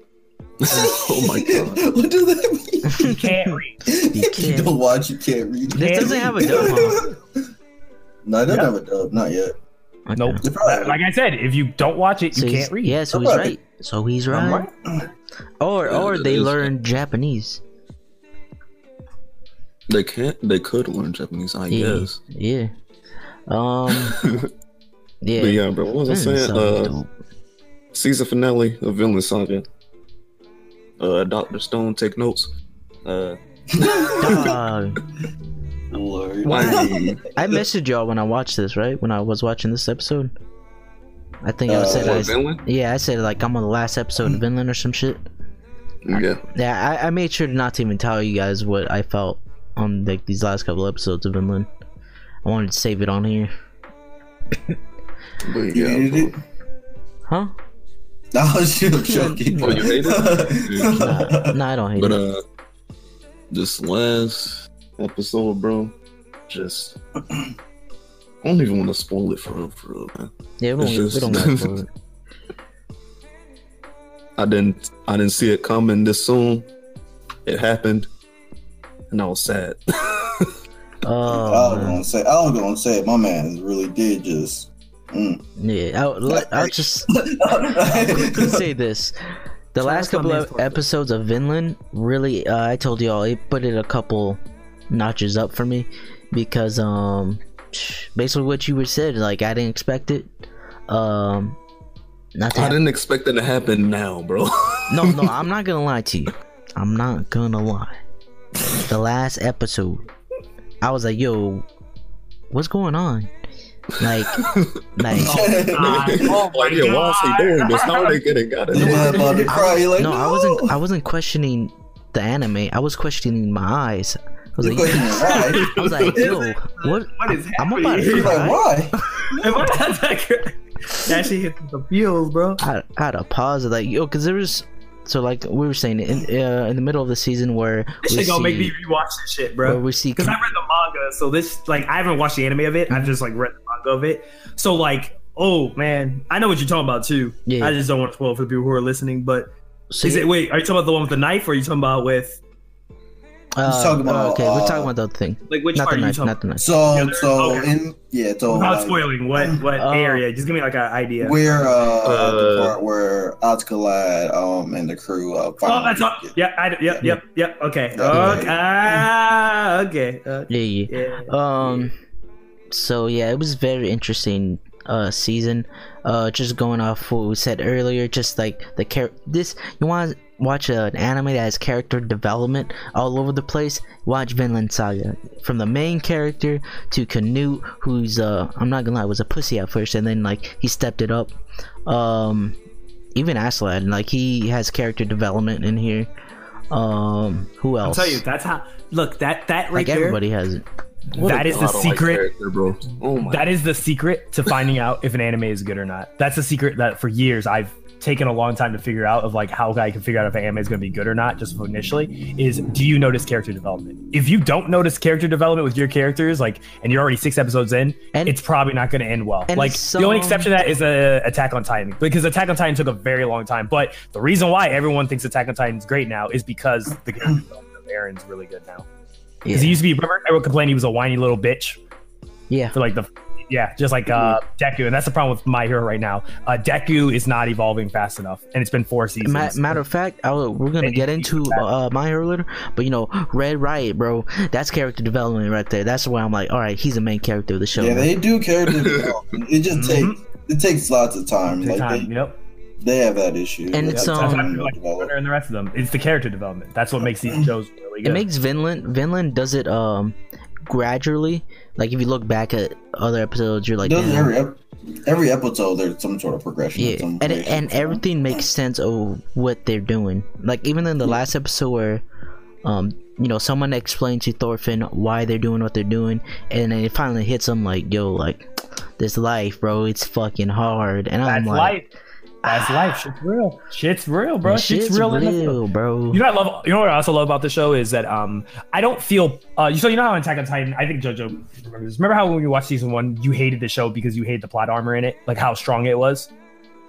oh my god. what does that mean? You can't read. you can't. don't watch, you can't read. This doesn't have a dub, huh? No, it doesn't Yeah. have a dub. Not yet. Okay. Nope. Like I said, if you don't watch it, you So he's- can't read. Yeah, so he's Okay. right. So he's right. right. Or or it they is. learn Japanese. They can't. They could learn Japanese, I Yeah. guess. Yeah. Um. Yeah. But yeah, bro. What was I saying? Saga's Uh, dope. season finale of Vinland Saga. Uh, Doctor Stone, take notes. Uh, Dog. Lord. why? I messaged y'all when I watched this, right? When I was watching this episode. I think I Uh, said I, what, Vinland? yeah, I said like I'm on the last episode of Vinland or some shit. Yeah. Yeah, I, I made sure not to even tell you guys what I felt on like these last couple episodes of Vinland. I wanted to save it on here. But You yeah, it? Huh? No, I was just joking. Oh, you hate it? No, I don't hate But it. But uh, this last episode, bro, just I don't even want to spoil it for real, for real, man. yeah, we don't, it's we just- don't gotta spoil it. I didn't, I didn't see it coming this soon. it happened, and I was sad. I Oh, was man. gonna say, I was gonna say, my man really did just. Mm. yeah. I'll, I'll just quickly say this. The Tell last couple of episodes of Vinland really, uh, I told y'all, it put it a couple notches up for me because, um, basically what you were said, like I didn't expect it. Um, not to I hap- didn't expect it to happen now, bro. no, no, I'm not gonna lie to you. I'm not gonna lie. The last episode, I was like, "Yo, what's going on?" Like, like, oh like, yeah, why is he doing this? How are they getting got it? About to cry. You're like, no, no, I wasn't. I wasn't questioning the anime. I was questioning my eyes. I was You're like, questioning why. I was like, "Yo, what? What is I'm about to You're like, why? Am I not that good? That shit hits the feels, bro. I, I had to pause it, like, yo, because there was. So like we were saying in uh, in the middle of the season where This we shit gonna make see- me rewatch this shit, bro. we see Because I read the manga, so this like I haven't watched the anime of it. I've just like read the manga of it. So like, oh man, I know what you're talking about too. Yeah. I just don't want to spoil for the people who are listening. But so, is it wait? Are you talking about the one with the knife, or are you talking about with uh, talking about, okay, we're uh, talking about the other thing. like which Not part the are knife, not the knife. So, Yeah, so okay. in yeah, so Without like, spoiling, what what Oh. area? Just give me like an idea. We're uh, at the Uh, part where Askeladd um and the crew uh Oh, finally that's all. get- Yeah, I, yep, yep, yep. Okay, Yeah. okay, ah, okay. Uh, Yeah, yeah. yeah. Um. So yeah, it was very interesting uh season. Uh, just going off what we said earlier, just like the care this you want to watch an anime that has character development all over the place. Watch Vinland Saga from the main character to Canute, who's uh I'm not gonna lie was a pussy at first, and then like he stepped it up. Um, even Askeladd, like he has character development in here. Um, who else? I'll tell you, that's how. Look, that that right like there. everybody has it. That is the secret. character, bro. Oh my That is the secret to finding out if an anime is good or not. That's a secret that for years I've taken a long time to figure out of like how I can figure out if an anime is going to be good or not. Just initially, is do you notice character development? If you don't notice character development with your characters, like, and you're already six episodes in, And- it's probably not going to end well. Like the only exception to that is uh, Attack on Titan because Attack on Titan took a very long time. But the reason why everyone thinks Attack on Titan is great now is because the character development of Eren's really good now. Because he used to be, remember, everyone complained he was a whiny little bitch yeah. for like the yeah, just like uh Deku, and that's the problem with My Hero right now. Uh Deku is not evolving fast enough, and it's been four seasons. Ma- matter of fact, I, will- we're gonna get into uh, my hero later, but you know, Red Riot, bro, that's character development right there. That's why I'm like, all right, he's the main character of the show. Yeah, man. they do character development. It just Mhm. takes it takes lots of time. Take Like time. they, Yep. they have that issue. And with it's, the I um, feel like develop. Runner and the rest of them. It's the character development. That's what makes these shows really good. it makes Vinland. Vinland does it um gradually. Like if you look back at other episodes, you're like, "Damn." every ep- every episode there's some sort of progression. yeah, some and relation, and so. everything makes sense of what they're doing. Like even in the last episode where, um, you know, someone explained to Thorfinn why they're doing what they're doing, and then it finally hits them like, yo, like this life, bro, it's fucking hard, and I'm That's like, life. That's life. Shit's real. Shit's real, bro. Shit's, shit's real. in the real, bro. You know what I love. You know what I also love about the show is that um I don't feel uh so you know how in Attack on Titan I think JoJo remembers. Remember how when you watched season one you hated the show because you hated the plot armor in it, like how strong it was,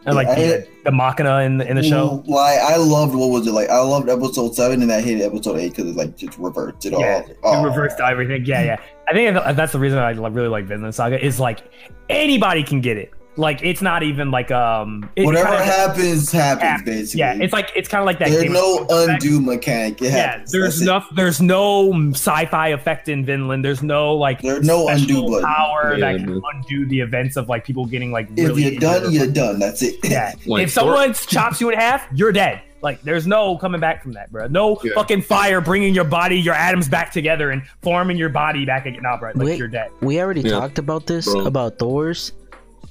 and like Yeah, I the, the Machina in the in the show. Like I loved what was it like? I loved episode seven and I hated episode eight because it like just reverts it Yeah, all. it Oh. reversed everything. Yeah, yeah. I think that's the reason I really like Vinland Saga is like anybody can get it. Like it's not even like um it Whatever kinda- happens, happens. Yeah, basically. Yeah, it's like it's kind of like that. there's Game no Thrones effect. undo mechanic. It Yeah, happens. there's That's no there's no sci-fi effect in Vinland. There's no like There's no undo button. power Yeah, that can man. undo the events of like people getting like If you're done, you're done. That's it. yeah. Like if someone chops you in half, you're dead. Like there's no coming back from that, bro. No Yeah. fucking fire bringing your body, your atoms back together and forming your body back again. Nah, bro. Like Wait. you're dead. we already Yeah. talked about this Bro. about Thors,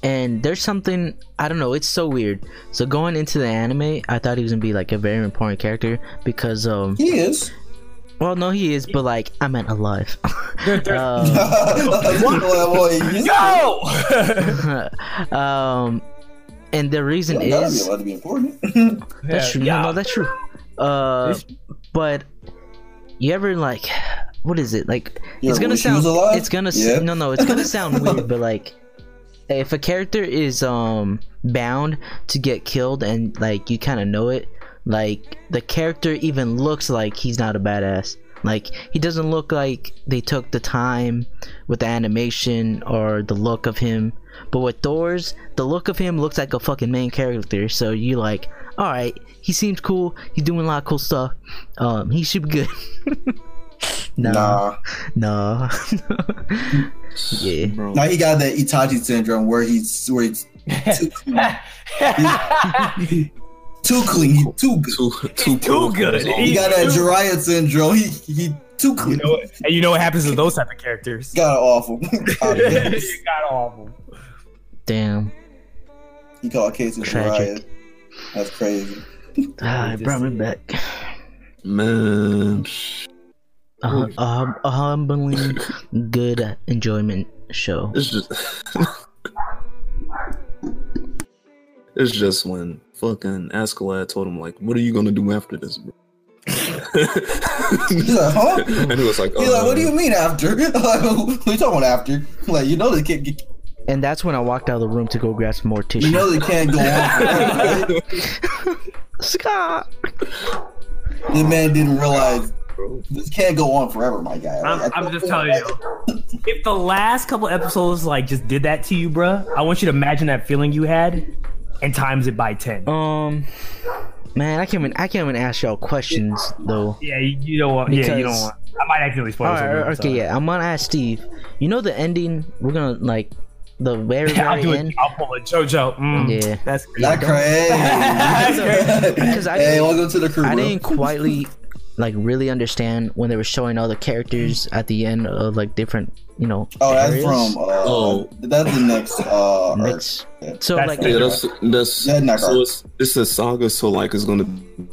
and there's something I don't know. It's so weird. So going into the anime, I thought he was gonna be like a very important character because um, He is. well, no, he is, but like I meant alive. There- there's- Well, boy, he's- Go. um, and the reason Yeah, is allowed to be important. that's true. Yeah. No, no, that's true. Uh, but you ever like, what is it like? You it's gonna wish he was sound. alive? It's gonna. Yeah. No, no, it's gonna sound weird, but like, if a character is um bound to get killed and like you kind of know it, like the character even looks like he's not a badass. Like he doesn't look like they took the time with the animation or the look of him. But with Thors, the look of him looks like a fucking main character. So you like, all right, he seems cool. He's doing a lot of cool stuff. Um, he should be good. nah, Nah. nah. yeah. Bro. Now he got that Itachi syndrome where he's where he's too clean. too clean. He too good. Too, too, too good. his own. He got that Jiraiya syndrome. He he too You clean. know, and you know what happens to those type of characters. got awful. you got awful. Damn. he called Casey Tragic. Jiraiya. That's crazy. Ah, it brought me back. Man, sh- A, hum- a, hum- a humbling, good enjoyment show. it's just. it's just when fucking Askeladd told him like, "What are you gonna do after this?" Bro? He's like, huh? and he was like, He's like, what do uh, you mean after? like, what are you talking about after? Like, you know they can't get, And that's when I walked out of the room to go grab some more tissue. you know they can't go on. Scott. The man didn't realize this can't go on forever, my guy. I'm, Like, I'm just telling you. If the last couple episodes like just did that to you, bruh, I want you to imagine that feeling you had and times it by ten. Um, man, I can't even I can't even ask y'all questions though. Yeah, you, you don't want. Yeah, you don't Because- want. I might accidentally spoil All something. right, okay, yeah, I'm gonna ask Steve. You know the ending? We're gonna like the very I'll do end. it. I'll pull a JoJo. Mm, Yeah. that's Not crazy. Because I hey, didn't- welcome to the crew. I bro. didn't quietly like really understand when they were showing all the characters at the end of like different, you know. Oh, that's from. Uh, Oh. that's the next. Uh, arc. Next. So That's like Yeah, that's that's Yeah, not so hard. it's it's a saga, so like it's gonna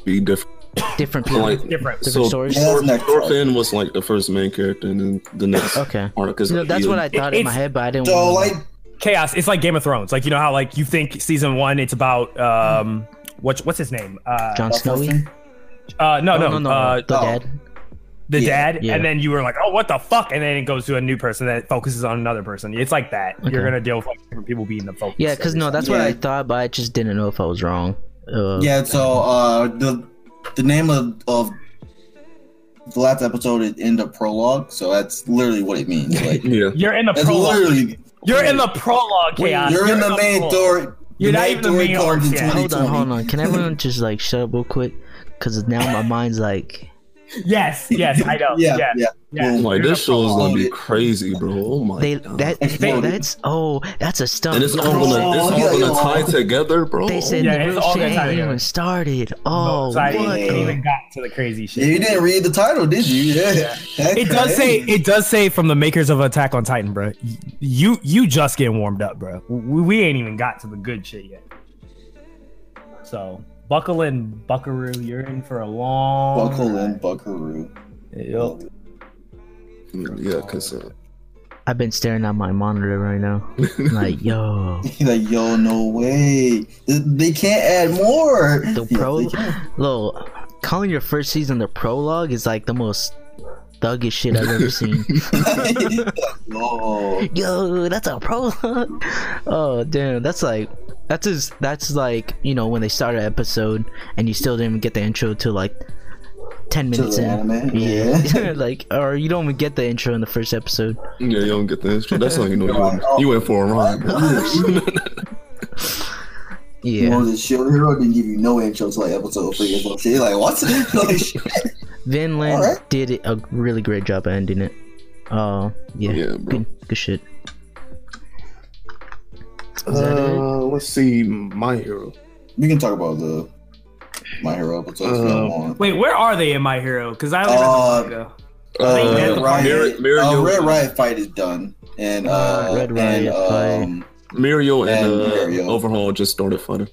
be different. different So, people. like different. Different so stories? Yeah, that's. Thorfinn was like the first main character, and then the next Okay. arc is You know, like that's what I thought in my head, but I didn't. So, wanna- like, chaos. It's like Game of Thrones. Like you know how like you think season one, it's about um, what's what's his name? Uh, Jon Snowy. Uh, no, Oh, no, no, no, uh, the oh. dad. the Yeah, dad, yeah. and then you were like, oh, what the fuck? And then it goes to a new person that focuses on another person. It's like that. Okay. You're gonna deal with like different people being the focus. Yeah, because no, that's what I thought, but I just didn't know if I was wrong. Uh, yeah. So, uh, the the name of of the last episode is in the prologue. So that's literally what it means. Like, yeah. You're in the that's prologue. literally. You're in the prologue, chaos. You're in the main prologue. story. You're the not even the main comes arc in yet. Hold on, hold on. Can everyone just like shut up real quick? Because now my mind's like, Yes, yes, I know. Yeah, yeah, yeah. Oh yeah. Boom. Like You're this in show is gonna be crazy, bro. Oh my they god. that they, that's oh that's a stunt. and it's all gonna said- it's all Yeah, gonna yeah. tie together, bro. They said Yeah, the it's real all shit gonna tie ain't oh, even started. Oh, so I what? didn't even got to the crazy shit. You didn't read the title, did you? Yeah. That's It does say it does say from the makers of Attack on Titan, bro. You you just getting warmed up, bro. We, we ain't even got to the good shit yet. So buckle in, Buckaroo. You're in for a long. Buckle in, Buckaroo. Yup. yeah, cause uh, I've been staring at my monitor right now. like, yo, like, yo, no way. They- They can't add more. the Yes, pro, they can. little calling your first season the prologue is like the most thuggish shit I've ever seen. oh, Yo, that's a prologue. Oh damn, that's like that's just that's like you know when they start an episode and you still didn't even get the intro to like ten To minutes the in. anime? Yeah, Yeah. like or you don't even get the intro in the first episode. yeah, you don't get the intro. That's how you know you went, you went for a ride. You Yeah, wanted the Shield Hero didn't give you no intro to like episode three or some shit. You're like, what? like, shit. Vinland Alright. did a really great job ending it. Uh, yeah, Yeah, good, good shit. Is that it? Uh, let's see, my hero. We can talk about the My Hero episodes Uh. Wait, where are they in My Hero? Because I only read Uh, the manga. Uh, Red Red Riot, Mir- uh, Red Riot fight is done, and uh, Red and Riot fight. um, Mirio and And uh, Mirio. Overhaul just started fighting.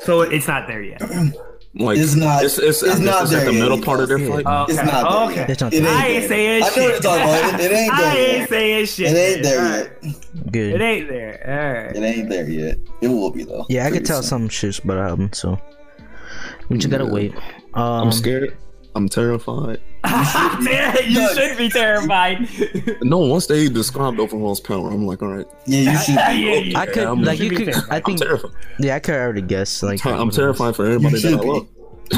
So it's not there yet. Like It's not- It's it's, it's it's not at there the yet, middle part of their guys. fight. Oh, it's not there okay. yet. It's not It there. ain't I ain't there. saying I shit. know what you're talking about. It, it ain't I there ain't yet. saying shit. It ain't there Alright. yet. Good. It ain't there. All right. It ain't there yet. It will be though. Yeah, I could tell some shit's about the album, so we just gotta Yeah. wait. Um, I'm scared. I'm terrified. Yeah, you should be terrified. No, once they described Overhaul's power, I'm like, all right, Yeah, you should. Yeah, Be. yeah. I could I'm- like should you be could. terrified. I I'm think terrified. yeah, I could already guess. Like I'm terrified for everybody You that I should love.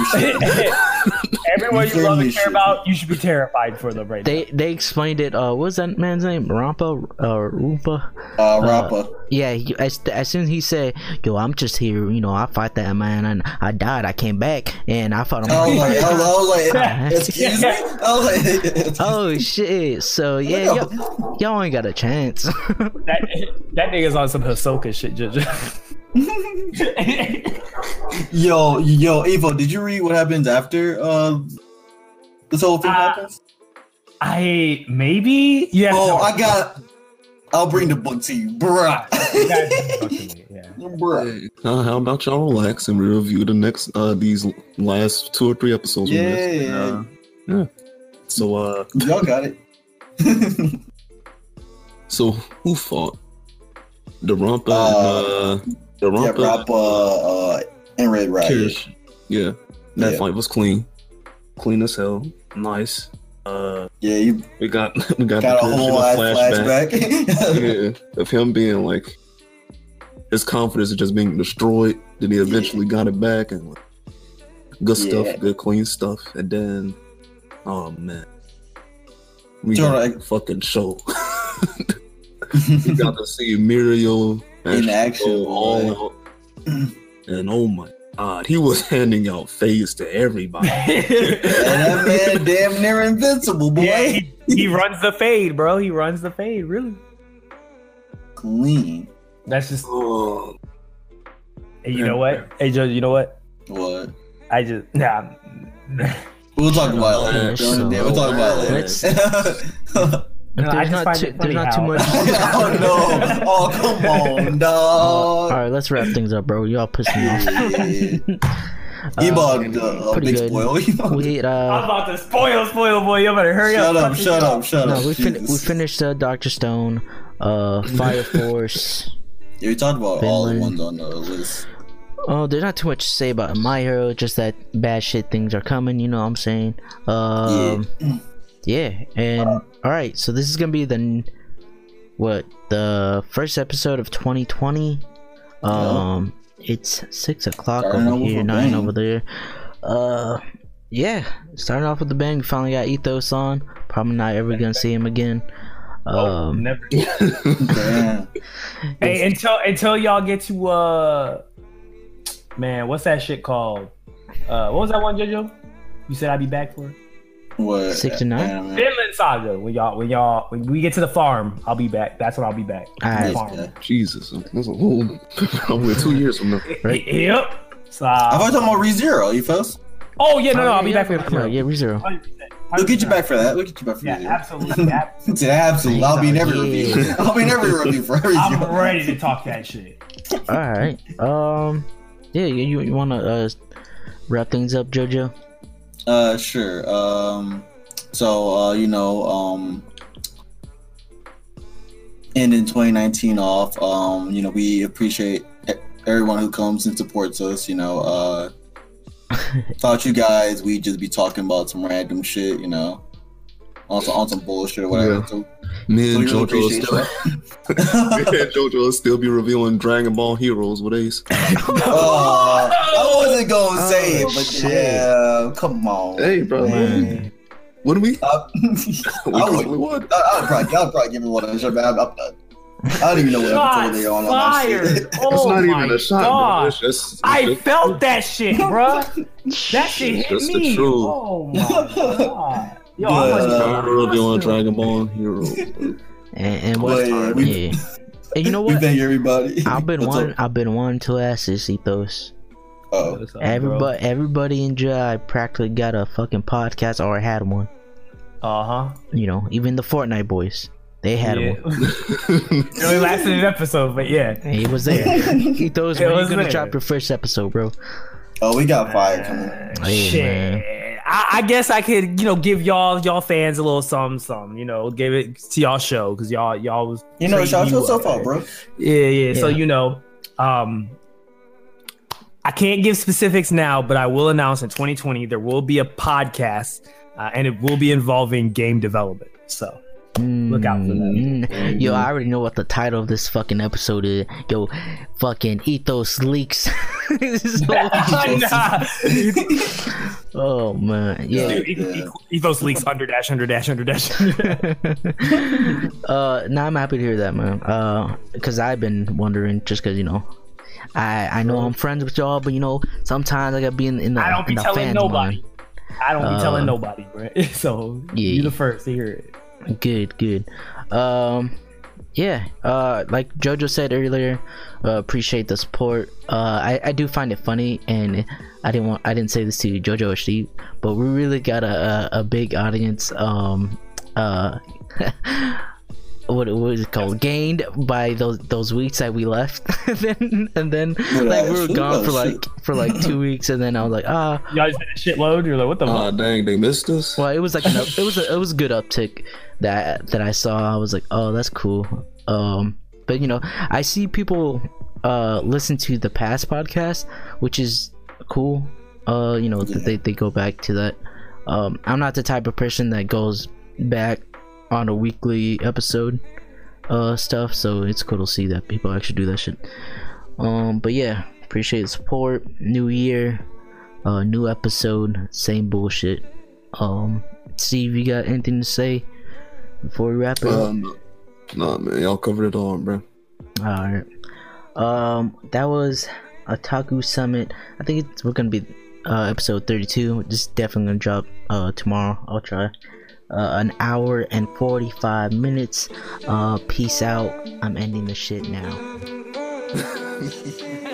Everyone You you love friendly and care shit. about, you should be terrified for them right They they explained it. Uh, what's that man's name? Rampa or Roompa? Uh, Rappa. Yeah. He, as, as soon as he said, "Yo, I'm just here," you know, I fought that man and I died. I came back and I fought him. I was like, I was, I was like, excuse me. I like, oh shit! So yeah, y'all, y'all ain't got a chance. That, that nigga's on some Hisoka shit, Jojo. yo, yo, Evo, did you read what happens after uh this whole thing Uh, happens? I maybe yeah. Oh, no, I got. I'll bring the book to you, bruh. you guys can talk to me, yeah. bruh. Uh, how about y'all relax and we review the next uh these last two or three episodes? we Yeah, missed? yeah. Uh, so uh Y'all got it. so who fought? The Rampa Uh, and uh the yeah, Rampa Rappa uh, and Red Riot. Kirish. Yeah. That Yeah. fight was clean. Clean as hell. Nice. Uh Yeah, you we got we got, got a whole Kirishima ass flashback. yeah, of him being like his confidence is just being destroyed. Then he eventually got it back and like, good Yeah. stuff, good clean stuff. And then, oh man, we Sure, got like- a fucking show. we got to see Mirio In actually action, all out. Oh, oh, oh. and oh my god, he was handing out phase to everybody. and that man damn near invincible, boy. yeah, he, he runs the fade, bro. He runs the fade, really. Clean. That's just Oh, hey, you know what? Hey Joe, you know what? What? I just nah. We'll talk about it Yeah, later. so- we'll talk about it later. If No, there's not too, there's not too much. oh no! Oh come on, All dog. right, let's wrap things up, bro. Y'all pissed me off. He Uh, bought uh, a pretty big good. spoil. He we hit, I'm uh, about to spoil, spoil, boy. You better hurry up. Shut up. up! Shut up! Shut no, up! we, fin- we finished uh, Doctor Stone, uh, Fire Force. Yeah, we talked about all the ones on the list. Oh, there's not too much to say about My Hero, just that bad shit things are coming, you know what I'm saying? Um, yeah. and alright, so this is gonna be the, what, the first episode of 2020. Um, it's 6 o'clock Starting over here, 9 bang. over there. Uh, yeah, starting off with the bang. We finally got Ethos on. Probably not ever gonna see him again. Oh, Um, never. Hey, until until y'all get to uh, man, what's that shit called? Uh, what was that one, Jojo? You said I'd be back for it. What? 69? Anime? Vinland Saga. When y'all, when y'all, when we get to the farm, I'll be back. That's when I'll be back. Alright. Farm. Yeah. Jesus, that's a whole probably two years from now. Right. Yep. So, I thought you were talking about ReZero. You first? oh yeah, no, no, I'll be yeah, back for come on, the yeah, ReZero. We'll get you back for that. We'll get you back for Yeah, ReZero. absolutely. Ab- Yeah, absolutely. I'll be in every Yeah. review. I'll be in every review for every I'm review. ready to talk that shit. All right. Um. Yeah. You you, you want to uh wrap things up, JoJo? Uh, sure. Um, so uh, you know, um, ending 2019 off. Um, you know, we appreciate everyone who comes and supports us. You know, uh, thought you guys we'd just be talking about some random shit. You know, on some, on some bullshit or whatever. Yeah. So Me and really JoJo will appreciate still, me and JoJo will still be revealing Dragon Ball Heroes with Ace. uh, I wasn't gonna say it, Oh, but shit. yeah, come on. Hey, bro. Man. What do we? Uh, We I was- would. I, I'll probably, I'll probably give me one of those. Man, I'm, I'm, I don't even know what episode Shots they on on my fired. shit. It's Oh not my even a shot, bro. God. It's just, it's I just- felt that shit, bro. That shit hit Just the me. truth. Oh my god. Yo, But, I'm like, Time to reveal Dragon Ball Heroes. And, and what? But, yeah, we- yeah. And you know We what? thank everybody. I've been one. I've been one to ask this ethos. Oh, What's up, bro? Everybody, everybody in July practically got a fucking podcast or had one. Uh huh. You know, even the Fortnite boys, they had Yeah. one. it only lasted an episode, but yeah. And he was there. Ethos, when you was gonna there. drop your first episode, bro? oh, we got fire coming. Hey, Shit. man. I, I guess I could, you know, give y'all y'all fans a little something, something, you know, give it to y'all show because y'all y'all was You know, treating shout me yourself well. out, bro. Yeah, yeah, So you know, um, I can't give specifics now, but I will announce in 2020 there will be a podcast, uh, and it will be involving game development. So Look out for that. Mm, Yo, I already know what the title of this fucking episode is. Yo, fucking ethos leaks. Oh man, yeah. Dude, e- e- Ethos leaks under dash under dash under dash. uh, no, I'm happy to hear that, man. Uh, cause I've been wondering, just cause you know, I I know I'm friends with y'all, but you know, sometimes I gotta be in, in the I don't be telling nobody. mind. I don't be Uh, telling nobody, bro. So yeah. you the first to hear it. Good, good. Um, yeah. Uh, like Jojo said earlier, uh, appreciate the support. Uh, I I do find it funny, and I didn't want I didn't say this to Jojo or Steve, but we really got a a, a big audience. Um, uh. What, what is it called? Gained by those those weeks that we left, and then and then like we were gone for oh, like shit. for like two weeks, and then I was like, ah, You guys did a shitload. You're like, what the Ah, fuck? dang, they missed us. Well, it was like an up, it was a, it was a good uptick that that I saw. I was like, oh, that's cool. Um, but you know, I see people uh listen to the past podcast, which is cool. Uh, you know, Yeah. they they go back to that. Um, I'm not the type of person that goes back on a weekly episode uh stuff, so it's cool to see that people actually do that shit. Um, but yeah, appreciate the support. New year, uh, new episode, same bullshit. Um, Steve, you got anything to say before we wrap it up? Um, nah, man, y'all covered it all, bro. Alright. Um, that was Otaku Summit. I think it's, we're gonna be uh, episode 32. This is definitely gonna drop uh, tomorrow. I'll try. Uh, an hour and 45 minutes. Uh, peace out. I'm ending the shit now.